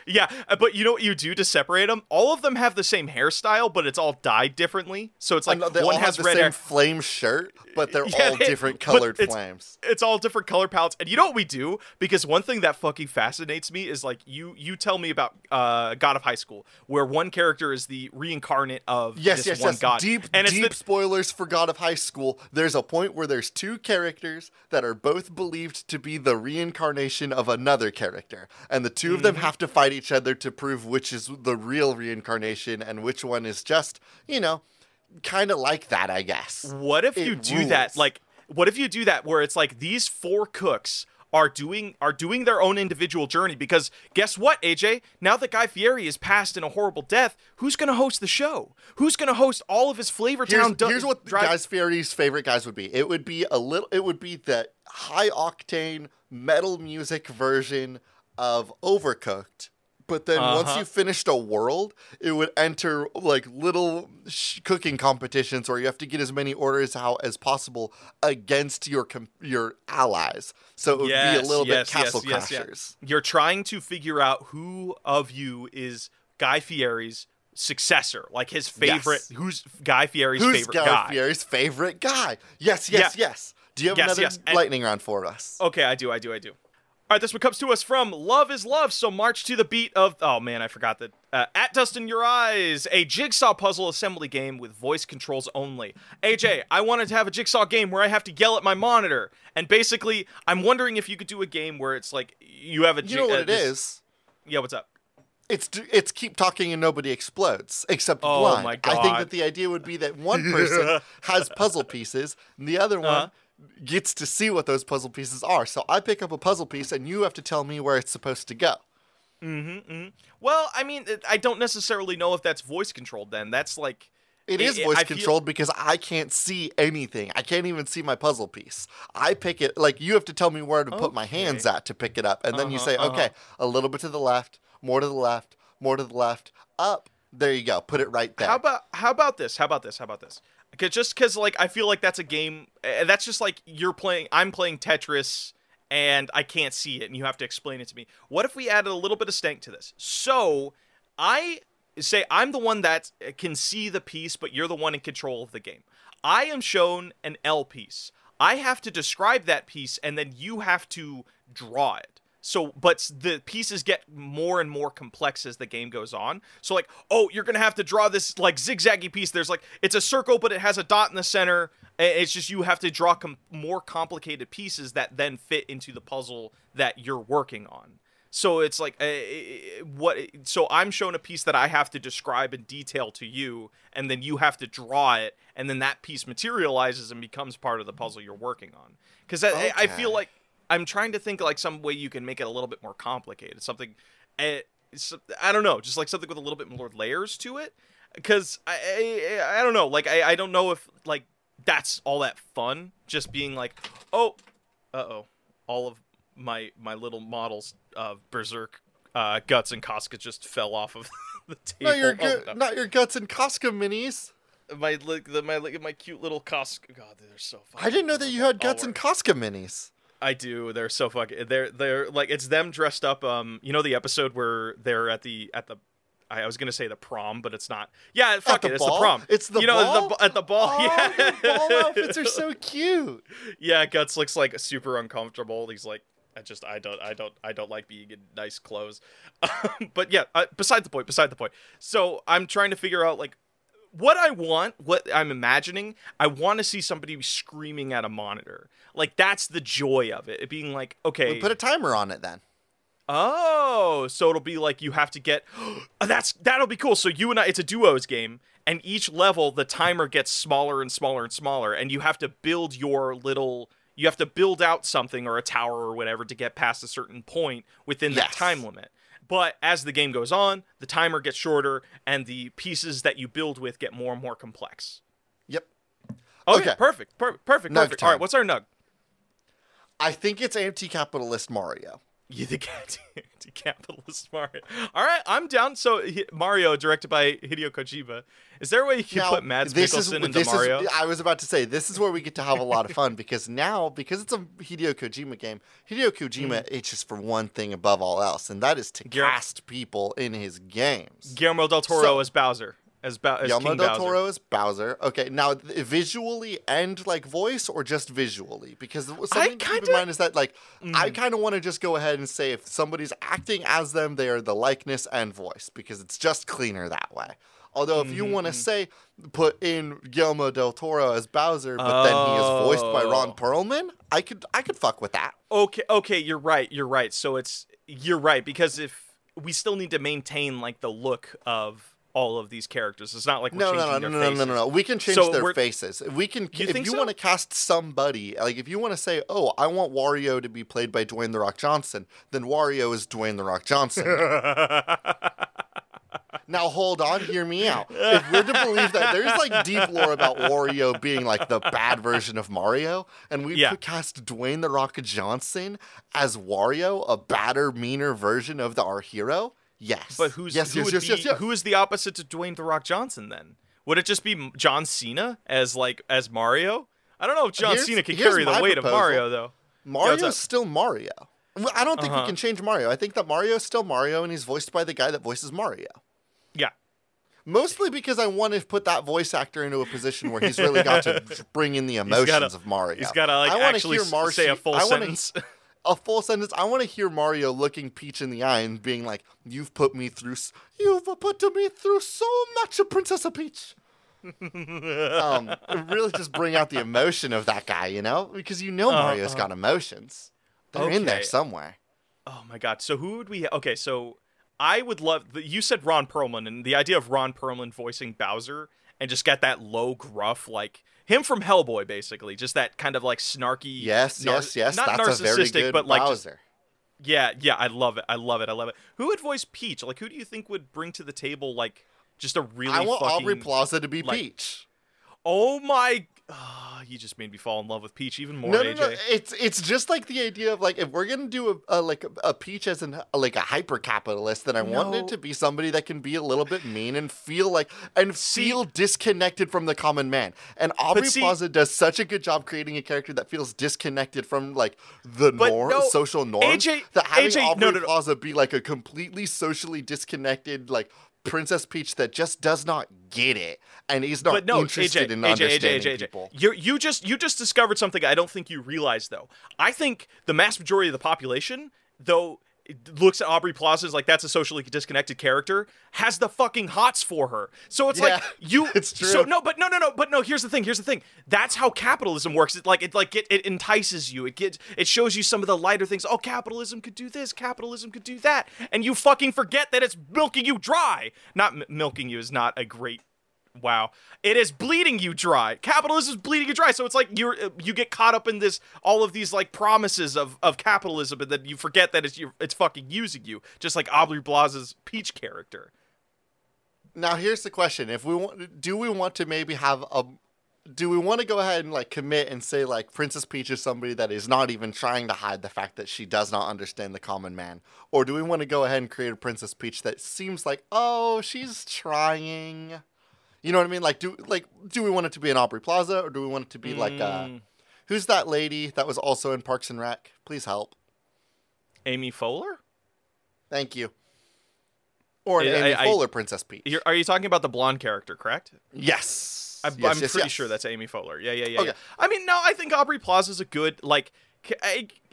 Yeah, uh, but you know what you do to separate them? All of them have the same hairstyle, but it's all dyed differently. So it's like one has the red same hair. flame shirt, but they're Yeah, all they- different colored it's- flames. It's all different color palettes, and you know what we do? Because one thing that fucking fascinates me is like you you tell me about uh, God of High School, where one character is the reincarnate of Yes, this yes, one yes. god, Deep, and it's deep the, spoilers for God of High School. There's a point where there's two characters that are both believed to be the reincarnation of another character, and the 2 of them Mm-hmm. have to fight each other to prove which is the real reincarnation and which one is just, you know, kind of like that, I guess. What if It you do that? Like, what if you do that where it's like these four cooks are doing are doing their own individual journey? Because guess what, AJ? Now that Guy Fieri is passed in a horrible death, who's going to host the show? Who's going to host all of his Flavor Here's, Town? du- here's what drive- guys Fieri's favorite guys would be. It would be a little. It would be the high octane metal music version of Overcooked. But then once Uh-huh. you finished a world, it would enter like little sh- cooking competitions where you have to get as many orders out as possible against your com- your allies. So it would be a little yes, bit castle yes, yes, crashers. yeah. You're trying to figure out who of you is Guy Fieri's successor, like his favorite. Yes. Who's Guy Fieri's Who's favorite Guy guy? Fieri's favorite guy? Yes, yes, yes. Do you have Yes, another yes, and- lightning round for us? Okay, I do, I do, I do. All right, this one comes to us from Love is Love. So march to the beat of. Oh man, I forgot that. Uh, At Dust in Your Eyes, a jigsaw puzzle assembly game with voice controls only. AJ, I wanted to have a jigsaw game where I have to yell at my monitor, and basically, I'm wondering if you could do a game where it's like you have a. You know what it it is? Yeah, what's up? It's it's keep talking and nobody explodes except one. Oh blind. I think that the idea would be that one person has puzzle pieces and the other one Uh-huh. Gets to see what those puzzle pieces are. So I pick up a puzzle piece and you have to tell me where it's supposed to go. Mm-hmm. mm-hmm. Well, I mean, I don't necessarily know if that's voice controlled. Then that's like. It is voice feel- controlled because I can't see anything. I can't even see my puzzle piece. I pick it like you have to tell me where to put my hands at to pick it up, and then you Uh-huh, say, uh-huh. okay, a little bit to the left, more to the left, more to the left, up. There you go. Put it right there. How about how about this? How about this? How about this? 'Cause- just because like I feel like that's a game. uh, That's just like you're playing. I'm playing Tetris, and I can't see it, and you have to explain it to me. What if we added a little bit of stank to this? So I say I'm the one that can see the piece, but you're the one in control of the game. I am shown an L piece. I have to describe that piece, and then you have to draw it. So, but the pieces get more and more complex as the game goes on. So, like, oh, you're gonna have to draw this like zigzaggy piece. There's like it's a circle, but it has a dot in the center. It's just you have to draw com- more complicated pieces that then fit into the puzzle that you're working on. So it's like uh, what? So I'm shown a piece that I have to describe in detail to you, and then you have to draw it, and then that piece materializes and becomes part of the puzzle you're working on. Because I, I feel like I'm trying to think like some way you can make it a little bit more complicated. Something, uh, I don't know, just like something with a little bit more layers to it. Because I, I, I don't know, like I, I don't know if like that's all that fun. Just being like, oh, uh oh, all of my my little models of Berserk uh, guts and Casca just fell off of the table. not your Oh, no. not your guts and Casca minis. my like the, my like my cute little Casca. God, they're so. I didn't know that you had guts and. Casca minis. I do. They're so fucking. They're they're like it's them dressed up. Um, you know the episode where they're at the at the. I was gonna say the prom, but it's not. Yeah, fuck the it. It's ball? the prom. It's the you know ball? The, at the ball. Oh, yeah. ball outfits are so cute. yeah, Guts looks like super uncomfortable. He's like, I just, I don't, I don't, I don't like being in nice clothes. but yeah, uh, beside the point. Beside the point. So I'm trying to figure out like what I want, what I'm imagining. I want to see somebody screaming at a monitor. Like that's the joy of it. It being like, okay, We put a timer on it then. Oh, so it'll be like you have to get. that's that'll be cool. So you and I, it's a duos game, and each level the timer gets smaller and smaller and smaller, and you have to build your little. You have to build out something or a tower or whatever to get past a certain point within that time limit. But as the game goes on, the timer gets shorter, and the pieces that you build with get more and more complex. Yep. Okay, Okay. perfect, per- perfect, perfect. All right, what's our nug? I think it's anti-capitalist Mario. You the anti-capitalist Mario. All right, I'm down. So Mario, directed by Hideo Kojima. Is there a way you can Now, put Mads this is Mikkelsen into this Mario? is I was about to say this is where we get to have a lot of fun because now because it's a Hideo Kojima game, Hideo Kojima mm-hmm. it's just for one thing above all else, and that is to Guil- cast people in his games. Guillermo del Toro So- as Bowser, as, ba- as Guillermo King del Bowser. Toro is Bowser. Okay, now visually and like voice or just visually? Because something to keep kinda- in mind is that like Mm. I kind of want to just go ahead and say if somebody's acting as them, they are the likeness and voice because it's just cleaner that way. Although if you want Mm-hmm. to say put in Guillermo del Toro as Bowser, but then he is voiced by Ron Oh. Perlman, I could I could fuck with that. Okay, okay, you're right. You're right. So it's you're right because if we still need to maintain like the look of all of these characters. It's not like we're No, no, changing no, no, no, no, no, no. We can change So their faces. We can. You if you so? want to cast somebody, like if you want to say, "Oh, I want Wario to be played by Dwayne the Rock Johnson," then Wario is Dwayne the Rock Johnson. now hold on, hear me out. If we're to believe that there's like deep lore about Wario being like the bad version of Mario, and we Yeah. could cast Dwayne the Rock Johnson as Wario, a badder, meaner version of the, our hero. Yes, But who's yes, who yes, yes, be, yes, yes. who is the opposite to Dwayne the Rock Johnson then? Would it just be John Cena as like as Mario? I don't know if John Here's- Cena can carry the weight proposal. of Mario though. Mario's up? still Mario. I don't think Uh-huh. we can change Mario. I think that Mario's still Mario, and he's voiced by the guy that voices Mario. Yeah. Mostly because I want to put that voice actor into a position where he's really got to bring in the emotions gotta- of Mario. He's got to like I actually hear Marcy- say a full I wanna- sentence. a full sentence. I want to hear Mario looking Peach in the eye and being like, "You've put me through. You've put me through so much, of Princess Peach." um, really just bring out the emotion of that guy, you know, because you know Uh, Mario's uh. got emotions. They're in there somewhere. Oh my god. So who would we Okay, so I would love you said Ron Perlman and the idea of Ron Perlman voicing Bowser and just get that low gruff like him from Hellboy basically, just that kind of like snarky Yes, nar- yes, yes. not That's a very narcissistic good but like just, yeah, yeah, I love it. I love it. I love it. Who would voice Peach? Like who do you think would bring to the table like just a really I want fucking Aubrey Plaza to be like, Peach. Oh my oh, you just made me fall in love with Peach even more, No, no, AJ. no. It's it's just like the idea of like if we're gonna do a, a like a, a Peach as an like a hyper capitalist, then I want it to be somebody that can be a little bit mean and feel like and See- feel disconnected from the common man. And Aubrey see- Plaza does such a good job creating a character that feels disconnected from like the But norm, no, social norm. AJ that having AJ, Aubrey no, no, no. Plaza be like a completely socially disconnected like. Princess Peach that just does not get it and is not but no, interested AJ, in AJ, AJ, understanding AJ, AJ. people. You you just you just discovered something I don't think you realize though. I think the mass majority of the population, though looks at Aubrey Plaza as like that's a socially disconnected character, has the fucking hots for her. So it's like you it's true. So no, but no, no, no, but no, here's the thing, here's the thing. That's how capitalism works. It like it like it, it entices you. It gets it shows you some of the lighter things. Oh, capitalism could do this, capitalism could do that. And you fucking forget that it's milking you dry. Not m- milking you is not a great Wow. It is bleeding you dry. Capitalism is bleeding you dry. So it's like you're you get caught up in this all of these like promises of, of capitalism and then you forget that it's you it's fucking using you. Just like Aubrey Plaza's Peach character. Now here's the question: If we want, do we want to maybe have a, do we want to go ahead and like commit and say like Princess Peach is somebody that is not even trying to hide the fact that she does not understand the common man, or do we want to go ahead and create a Princess Peach that seems like oh she's trying, you know what I mean? Like do like do we want it to be an Aubrey Plaza or do we want it to be like uh, Mm, who's that lady that was also in Parks and Rec? Please help. Amy Fowler? Thank you. Or an Yeah, Amy I- I- Princess Peach. You're, are you talking about the blonde character, correct? yes. I'm, Yes, I'm yes, pretty yes. sure that's Amy Fowler. Yeah, yeah, yeah, Okay. yeah. I mean, no, I think Aubrey Plaza is a good like.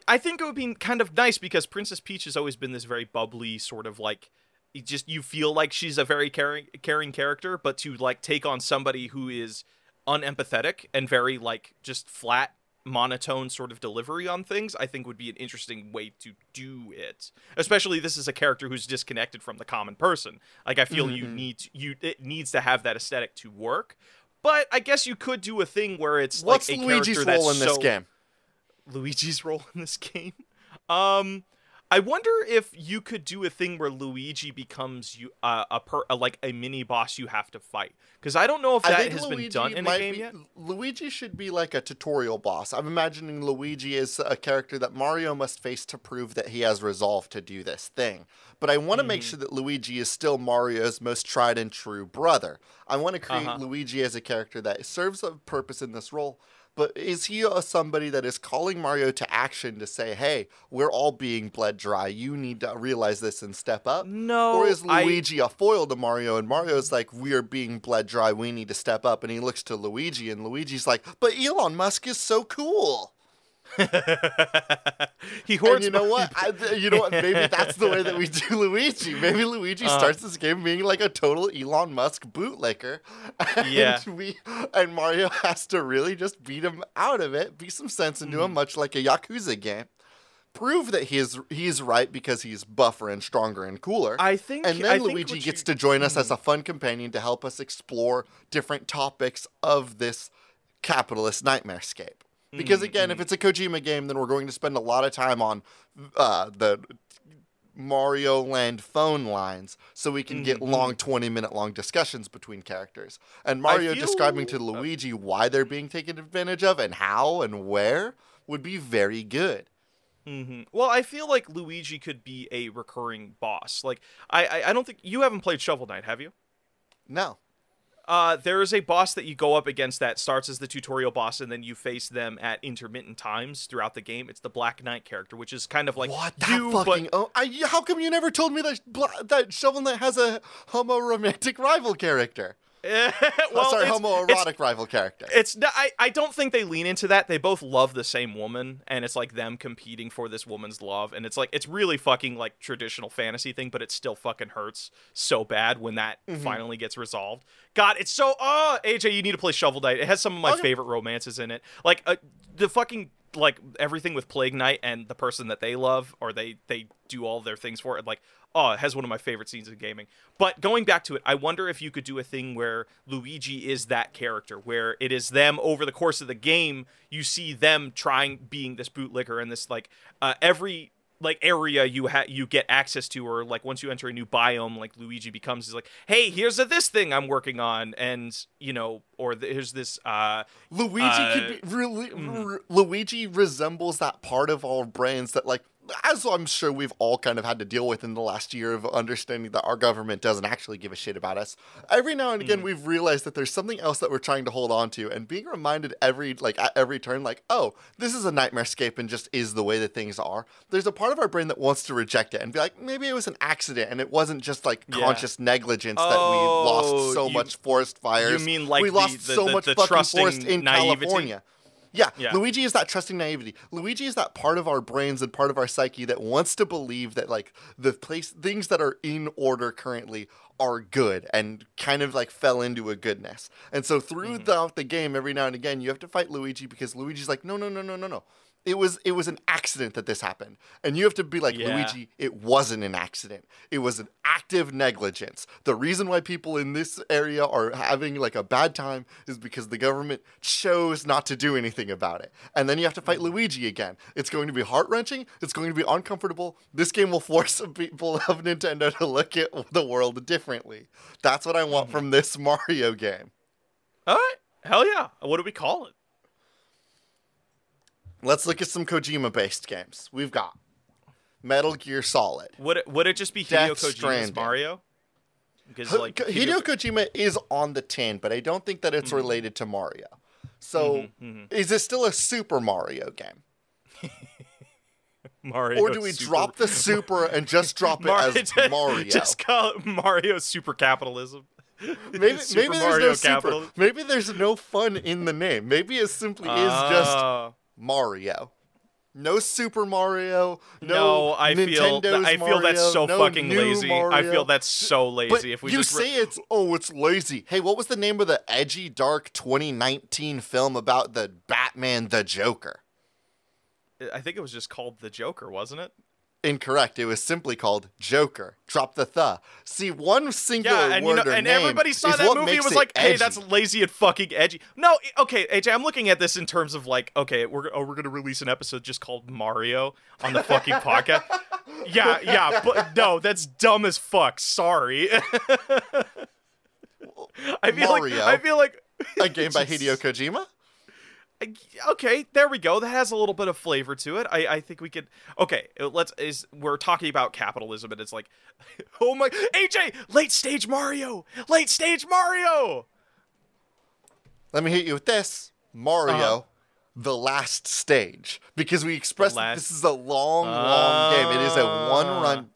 I think it would be kind of nice because Princess Peach has always been this very bubbly sort of like. You Just you feel like she's a very caring, caring character, but to like take on somebody who is unempathetic and very like just flat, monotone sort of delivery on things, I think would be an interesting way to do it. Especially this is a character who's disconnected from the common person. Like I feel you Mhm. need to, you it needs to have that aesthetic to work. But I guess you could do a thing where it's What's like a Luigi's character role in this so- game? Luigi's role in this game. Um, I wonder if you could do a thing where Luigi becomes you uh, a per a, like a mini boss you have to fight because I don't know if that has Luigi been done in a game be- yet. Luigi should be like a tutorial boss. I'm imagining Luigi is a character that Mario must face to prove that he has resolve to do this thing. But I want to make Mhm. sure that Luigi is still Mario's most tried and true brother. I want to create Uh-huh. Luigi as a character that serves a purpose in this role. But is he a, somebody that is calling Mario to action to say, "Hey, we're all being bled dry. You need to realize this and step up"? No, Or is Luigi a foil to Mario and Mario's like, we are being bled dry, we need to step up? And he looks to Luigi and Luigi's like, but Elon Musk is so cool. he And hoards. you know what? I, you know what? Maybe that's the way that we do Luigi. Maybe Luigi Uh. starts this game being like a total Elon Musk bootlicker. And Yeah. we and Mario has to really just beat him out of it, beat some sense into Mm-hmm. him, much like a Yakuza game. prove that he is he's right because he's buffer and stronger and cooler. I think, and then think Luigi gets you- to join us as a fun companion to help us explore different topics of this capitalist nightmarescape. Because again, if it's a Kojima game, then we're going to spend a lot of time on uh, the Mario Land phone lines so we can get long 20 minute long discussions between characters. And Mario describing to Luigi why they're being taken advantage of and how and where would be very good. hmm Well, I feel like Luigi could be a recurring boss. Like, I, I, I don't think you haven't played Shovel Knight, have you? No. Uh, there is a boss that you go up against that starts as the tutorial boss, and then you face them at intermittent times throughout the game. It's the Black Knight character, which is kind of like What? That you, fucking. Oh, I, how come you never told me that, that Shovel Knight has a homo-romantic rival character? well, sorry, it's- homoerotic rival character. It's I, I don't think they lean into that. They both love the same woman, and it's like them competing for this woman's love, and it's like it's really fucking like traditional fantasy thing, but it still fucking hurts so bad when that Mm-hmm. finally gets resolved. God, it's so oh AJ, you need to play Shovel Knight. It has some of my Okay. favorite romances in it, like uh, the fucking like everything with Plague Knight and the person that they love or they they do all their things for it. Like oh, it has one of my favorite scenes in gaming. But going back to it, I wonder if you could do a thing where Luigi is that character, where it is them over the course of the game, you see them trying being this bootlicker and this like uh, every like area you ha- you get access to or like once you enter a new biome like Luigi becomes he's like hey here's a this thing I'm working on and you know or there's this uh Luigi Uh, could be really. r- Luigi resembles that part of our brains that, like, as I'm sure we've all kind of had to deal with in the last year of understanding that our government doesn't actually give a shit about us. Every now and again, mm. we've realized that there's something else that we're trying to hold on to, and being reminded every like at every turn, like, oh, this is a nightmare scape and just is the way that things are. There's a part of our brain that wants to reject it and be like, maybe it was an accident and it wasn't just like Yeah. conscious negligence that we Oh, lost so you- much forest fires. You mean like we the- lost the- so the- much fucking forest in naivety? California. Yeah, Yeah. Luigi is that trusting naivety. Luigi is that part of our brains and part of our psyche that wants to believe that like the place things that are in order currently are good and kind of like fell into a goodness. And so Mm-hmm. throughout the game, every now and again, you have to fight Luigi because Luigi's like, no, no, no, no, no, no. It was it was an accident that this happened, and you have to be like Yeah. Luigi. It wasn't an accident. It was an active negligence. The reason why people in this area are having like a bad time is because the government chose not to do anything about it. And then you have to fight hmm. Luigi again. It's going to be heart wrenching. It's going to be uncomfortable. This game will force some people of Nintendo to look at the world differently. That's what I want hmm. from this Mario game. all right hell yeah what do we call it Let's look at some Kojima based games. We've got Metal Gear Solid. would it would it just be Death Hideo Kojima's Stranding. Mario because H- like Ko- Hideo Kojima is on the tin, but I don't think that it's mm-hmm. related to Mario. So, mm-hmm, mm-hmm. is it still a Super Mario game? Mario Or do we Super- drop the super and just drop it Mar- as Mario? Just call it Mario Super Capitalism. maybe Super maybe there's Mario no super. Maybe there's no fun in the name. Maybe it simply is just Ah. Mario. No Super Mario. No, no, I feel Nintendo's I feel that's so no fucking lazy. I feel that's so lazy. But if we you just re- say it's oh, it's lazy. Hey, what was the name of the edgy, dark 2019 film about the Batman, the Joker? I think it was just called The Joker, wasn't it? Incorrect. It was simply called Joker. Drop the the. See, one singular Yeah, and you word know, or and name everybody saw that movie and was like, "Hey, that's lazy and fucking edgy." No, okay, AJ, I'm looking at this in terms of like, okay, we're oh, we're gonna release an episode just called Mario on the fucking podcast. Yeah, yeah, but no, that's dumb as fuck. Sorry. I feel Mario. like I feel like a game by Hideo Kojima. Okay there we go that has a little bit of flavor to it i i think we could okay let's is we're talking about capitalism and it's like oh my aj late stage mario late stage mario Let me hit you with this Mario. Uh-huh. The last stage, because we expressed last- this is a long, long game. It is a Ah. one-run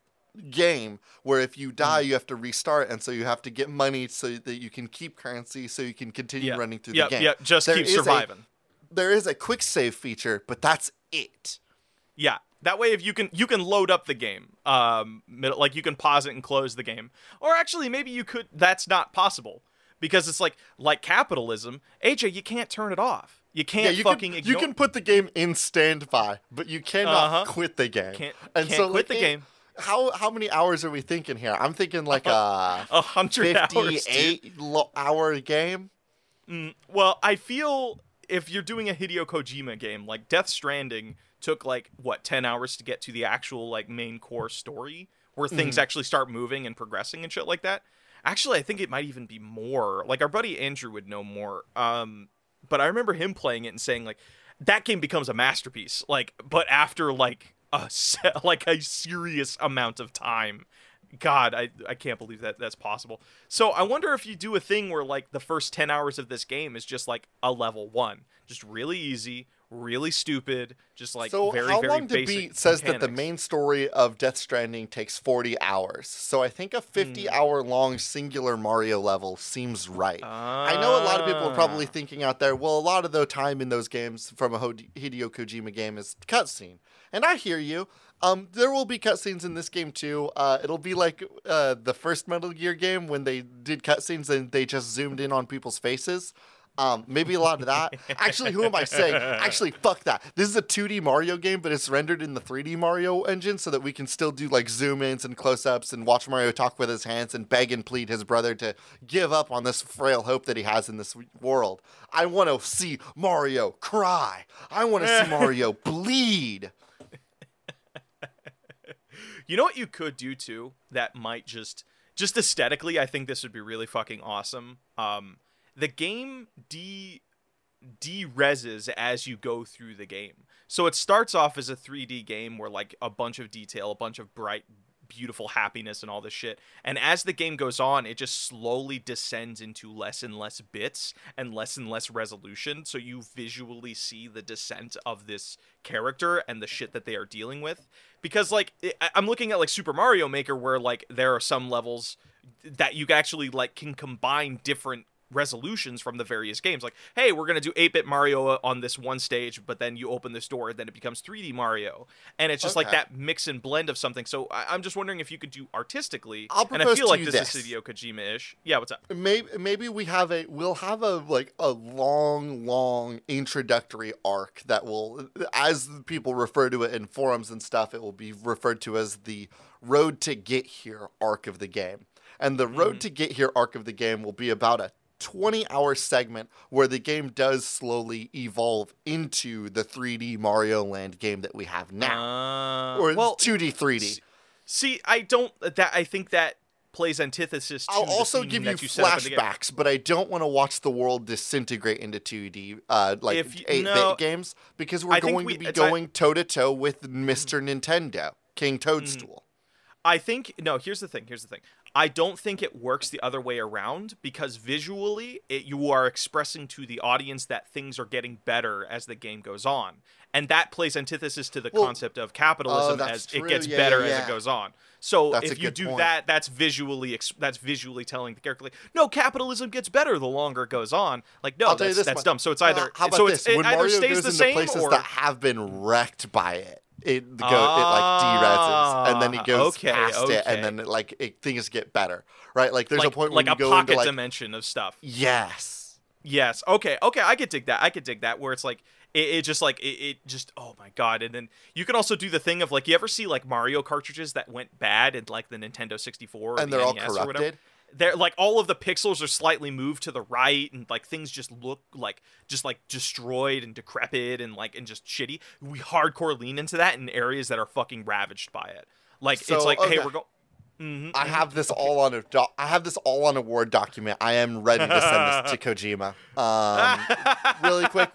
game where if you die, you have to restart, and so you have to get money so that you can keep currency, so you can continue yeah running through yeah the game. yeah just There keep surviving there is a quick save feature, but that's it. yeah that way if you can you can load up the game um like you can pause it and close the game or actually maybe you could that's not possible because it's like like capitalism aj you can't turn it off You can't yeah, you fucking can, ignore. you can put the game in standby, but you cannot Uh-huh. quit the game. Can't- and can't so quit like, the game. How how many hours are we thinking here? I'm thinking like a a hundred hours. lo- hour game. Mm, well, I feel if you're doing a Hideo Kojima game, like Death Stranding took like what ten hours to get to the actual like main core story, where things Mm-hmm. actually start moving and progressing and shit like that. Actually, I think it might even be more. Like our buddy Andrew would know more. Um, but I remember him playing it and saying like that game becomes a masterpiece. Like, but after like a se- like a serious amount of time. God, I I can't believe that that's possible. So I wonder if you do a thing where like the first ten hours of this game is just like a level one, just really easy, really stupid, just like so very how very long to beat says that the main story of Death Stranding takes 40 hours. So I think a 50 Hmm. hour long singular Mario level seems right. I know a lot of people are probably Ah. thinking out there, well, a lot of the time in those games from a Hideo Kojima game is cutscene. And I hear you. Um, there will be cutscenes in this game too. Uh, it'll be like uh, the first Metal Gear game when they did cutscenes and they just zoomed in on people's faces. Um, maybe a lot of that. Actually, who am I saying? Actually, fuck that. This is a 2D Mario game, but it's rendered in the 3D Mario engine so that we can still do like zoom ins and close ups and watch Mario talk with his hands and beg and plead his brother to give up on this frail hope that he has in this world. I want to see Mario cry. I want to see Mario bleed. You know what you could do too that might just just aesthetically I think this would be really fucking awesome. Um the game de de-reses as you go through the game. So it starts off as a 3D game where like a bunch of detail, a bunch of bright beautiful happiness and all this shit. And as the game goes on, it just slowly descends into less and less bits and less and less resolution. So you visually see the descent of this character and the shit that they are dealing with. Because like I'm looking at like Super Mario Maker where like there are some levels that you actually like can combine different resolutions from the various games. Like hey we're going to do 8-bit mario on this one stage but then you open this door and then it becomes 3d mario. And it's just like that mix and blend of something. So I- i'm just wondering if you could do artistically I'll and i feel like this, this. is hideo kojima-ish. Yeah what's up? Maybe maybe we have a we'll have a like a long long introductory arc that will as people refer to it in forums and stuff it will be referred to as the road to get here arc of the game. And the road mm. to get here arc of the game will be about a 20 hour segment where the game does slowly evolve into the 3D Mario Land game that we have now uh, or well 2D 3D see i don't that i think that plays antithesis to I'll also give you you set up in the game. flashbacks, but I don't want to watch the world disintegrate into 2D, uh, like 8 bit no, games, because we're I going we- to be going toe to toe with Mr. Nintendo, King Toadstool. I think no. Here's the thing. Here's the thing. I don't think it works the other way around because visually, it, you are expressing to the audience that things are getting better as the game goes on, and that plays antithesis to the Well, concept of capitalism oh, as true. it gets Yeah, better yeah, as it goes on. So That's if you do point. that, that's visually that's visually telling the character like, no, capitalism gets better the longer it goes on. Like, no, I'll tell you that's, this that's dumb. So it's Uh, either how about so this? it's, it when either stays the same places or that have been wrecked by it, it go it like dereses, and then he Ah, goes okay, past it, and then it, like it, things get better, right? Like there's like, a point like when a you go pocket into like dimension of stuff. yes, Yes. Okay. Okay. I could dig that. I could dig that. Where it's like it, it just like it, it just oh my god. And then you can also do the thing of like you ever see like Mario cartridges that went bad in like the Nintendo 64 or and the they're all NES or whatever. corrupted. They're like all of the pixels are slightly moved to the right and like things just look like just like destroyed and decrepit and like and just shitty. We hardcore lean into that in areas that are fucking ravaged by it. Like So, it's like hey we're going. hmm I have this all on a doc- I have this all on a Word document. I am ready to send this to Kojima. Um, really quick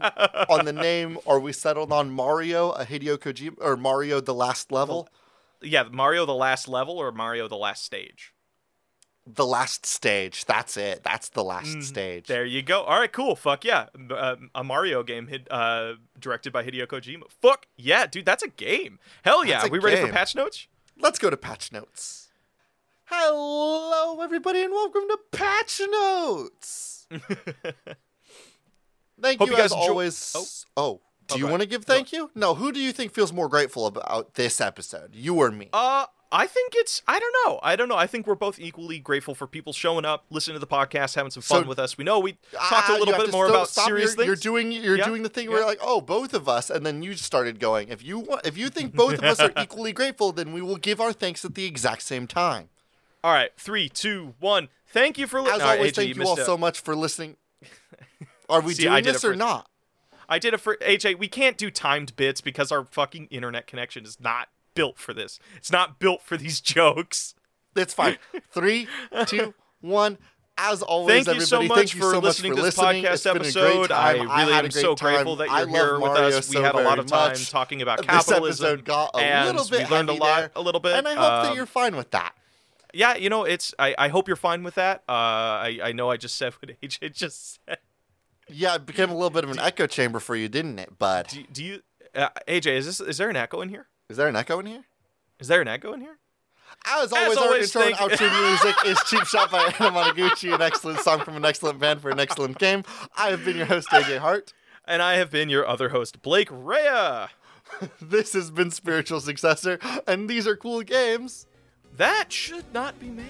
on the name, are we settled on Mario, a Hideo Kojima, or Mario the Last Level? yeah, Mario the last level or Mario the last stage. The last stage. That's it. That's the last Mhm. stage. There you go. All right, cool. Fuck yeah. Uh, a Mario game hid, uh, directed by Hideo Kojima. Fuck yeah, dude. That's a game. Hell yeah. That's a we ready for patch notes? Let's go to patch notes. Hello, everybody, and welcome to Patch Notes. Thank Hope you, guys as enjoy- always. Oh, do Oh, you want to give thank you? No, who do you think feels more grateful about this episode? You or me? uh, I think it's I don't know. I don't know. I think we're both equally grateful for people showing up, listening to the podcast, having some fun So- with us. We know we talked Ah, a little bit more about stop. serious you're, things. You're doing you're Yeah, doing the thing yeah. where you're like, oh, both of us, and then you started going. If you want, if you think both of us are equally grateful, then we will give our thanks at the exact same time. All right, three, two, one. Thank you for listening. As listening. always, thank you, all so much for listening. Are we See, doing this or not? I did it for AJ. We can't do timed bits because our fucking internet connection is not built for this. It's not built for these jokes. It's fine. Three, two, one. As always, Thank you everybody, so much for so much listening for to this listening. podcast It's been a great episode. I really had am so time. grateful that you're here with Mario us. We had a lot of time much. talking about capitalism. episode got a and little bit we learned a lot, there, a little bit. and I hope Um, that you're fine with that. Yeah, you know, it's. I, I hope you're fine with that. Uh, I I know I just said what AJ just said. Yeah, it became a little bit of an echo chamber for you, didn't it, bud? Do, do you, uh, AJ? Is this is there an echo in here? Is there an echo in here? Is there an echo in here? As always, our always, intro and outro music is Cheap Shot by Anamanaguchi, an excellent song from an excellent band for an excellent game. I have been your host, AJ Hart. And I have been your other host, Blake Rea. This has been Spiritual Successor, and these are cool games. That should not be made.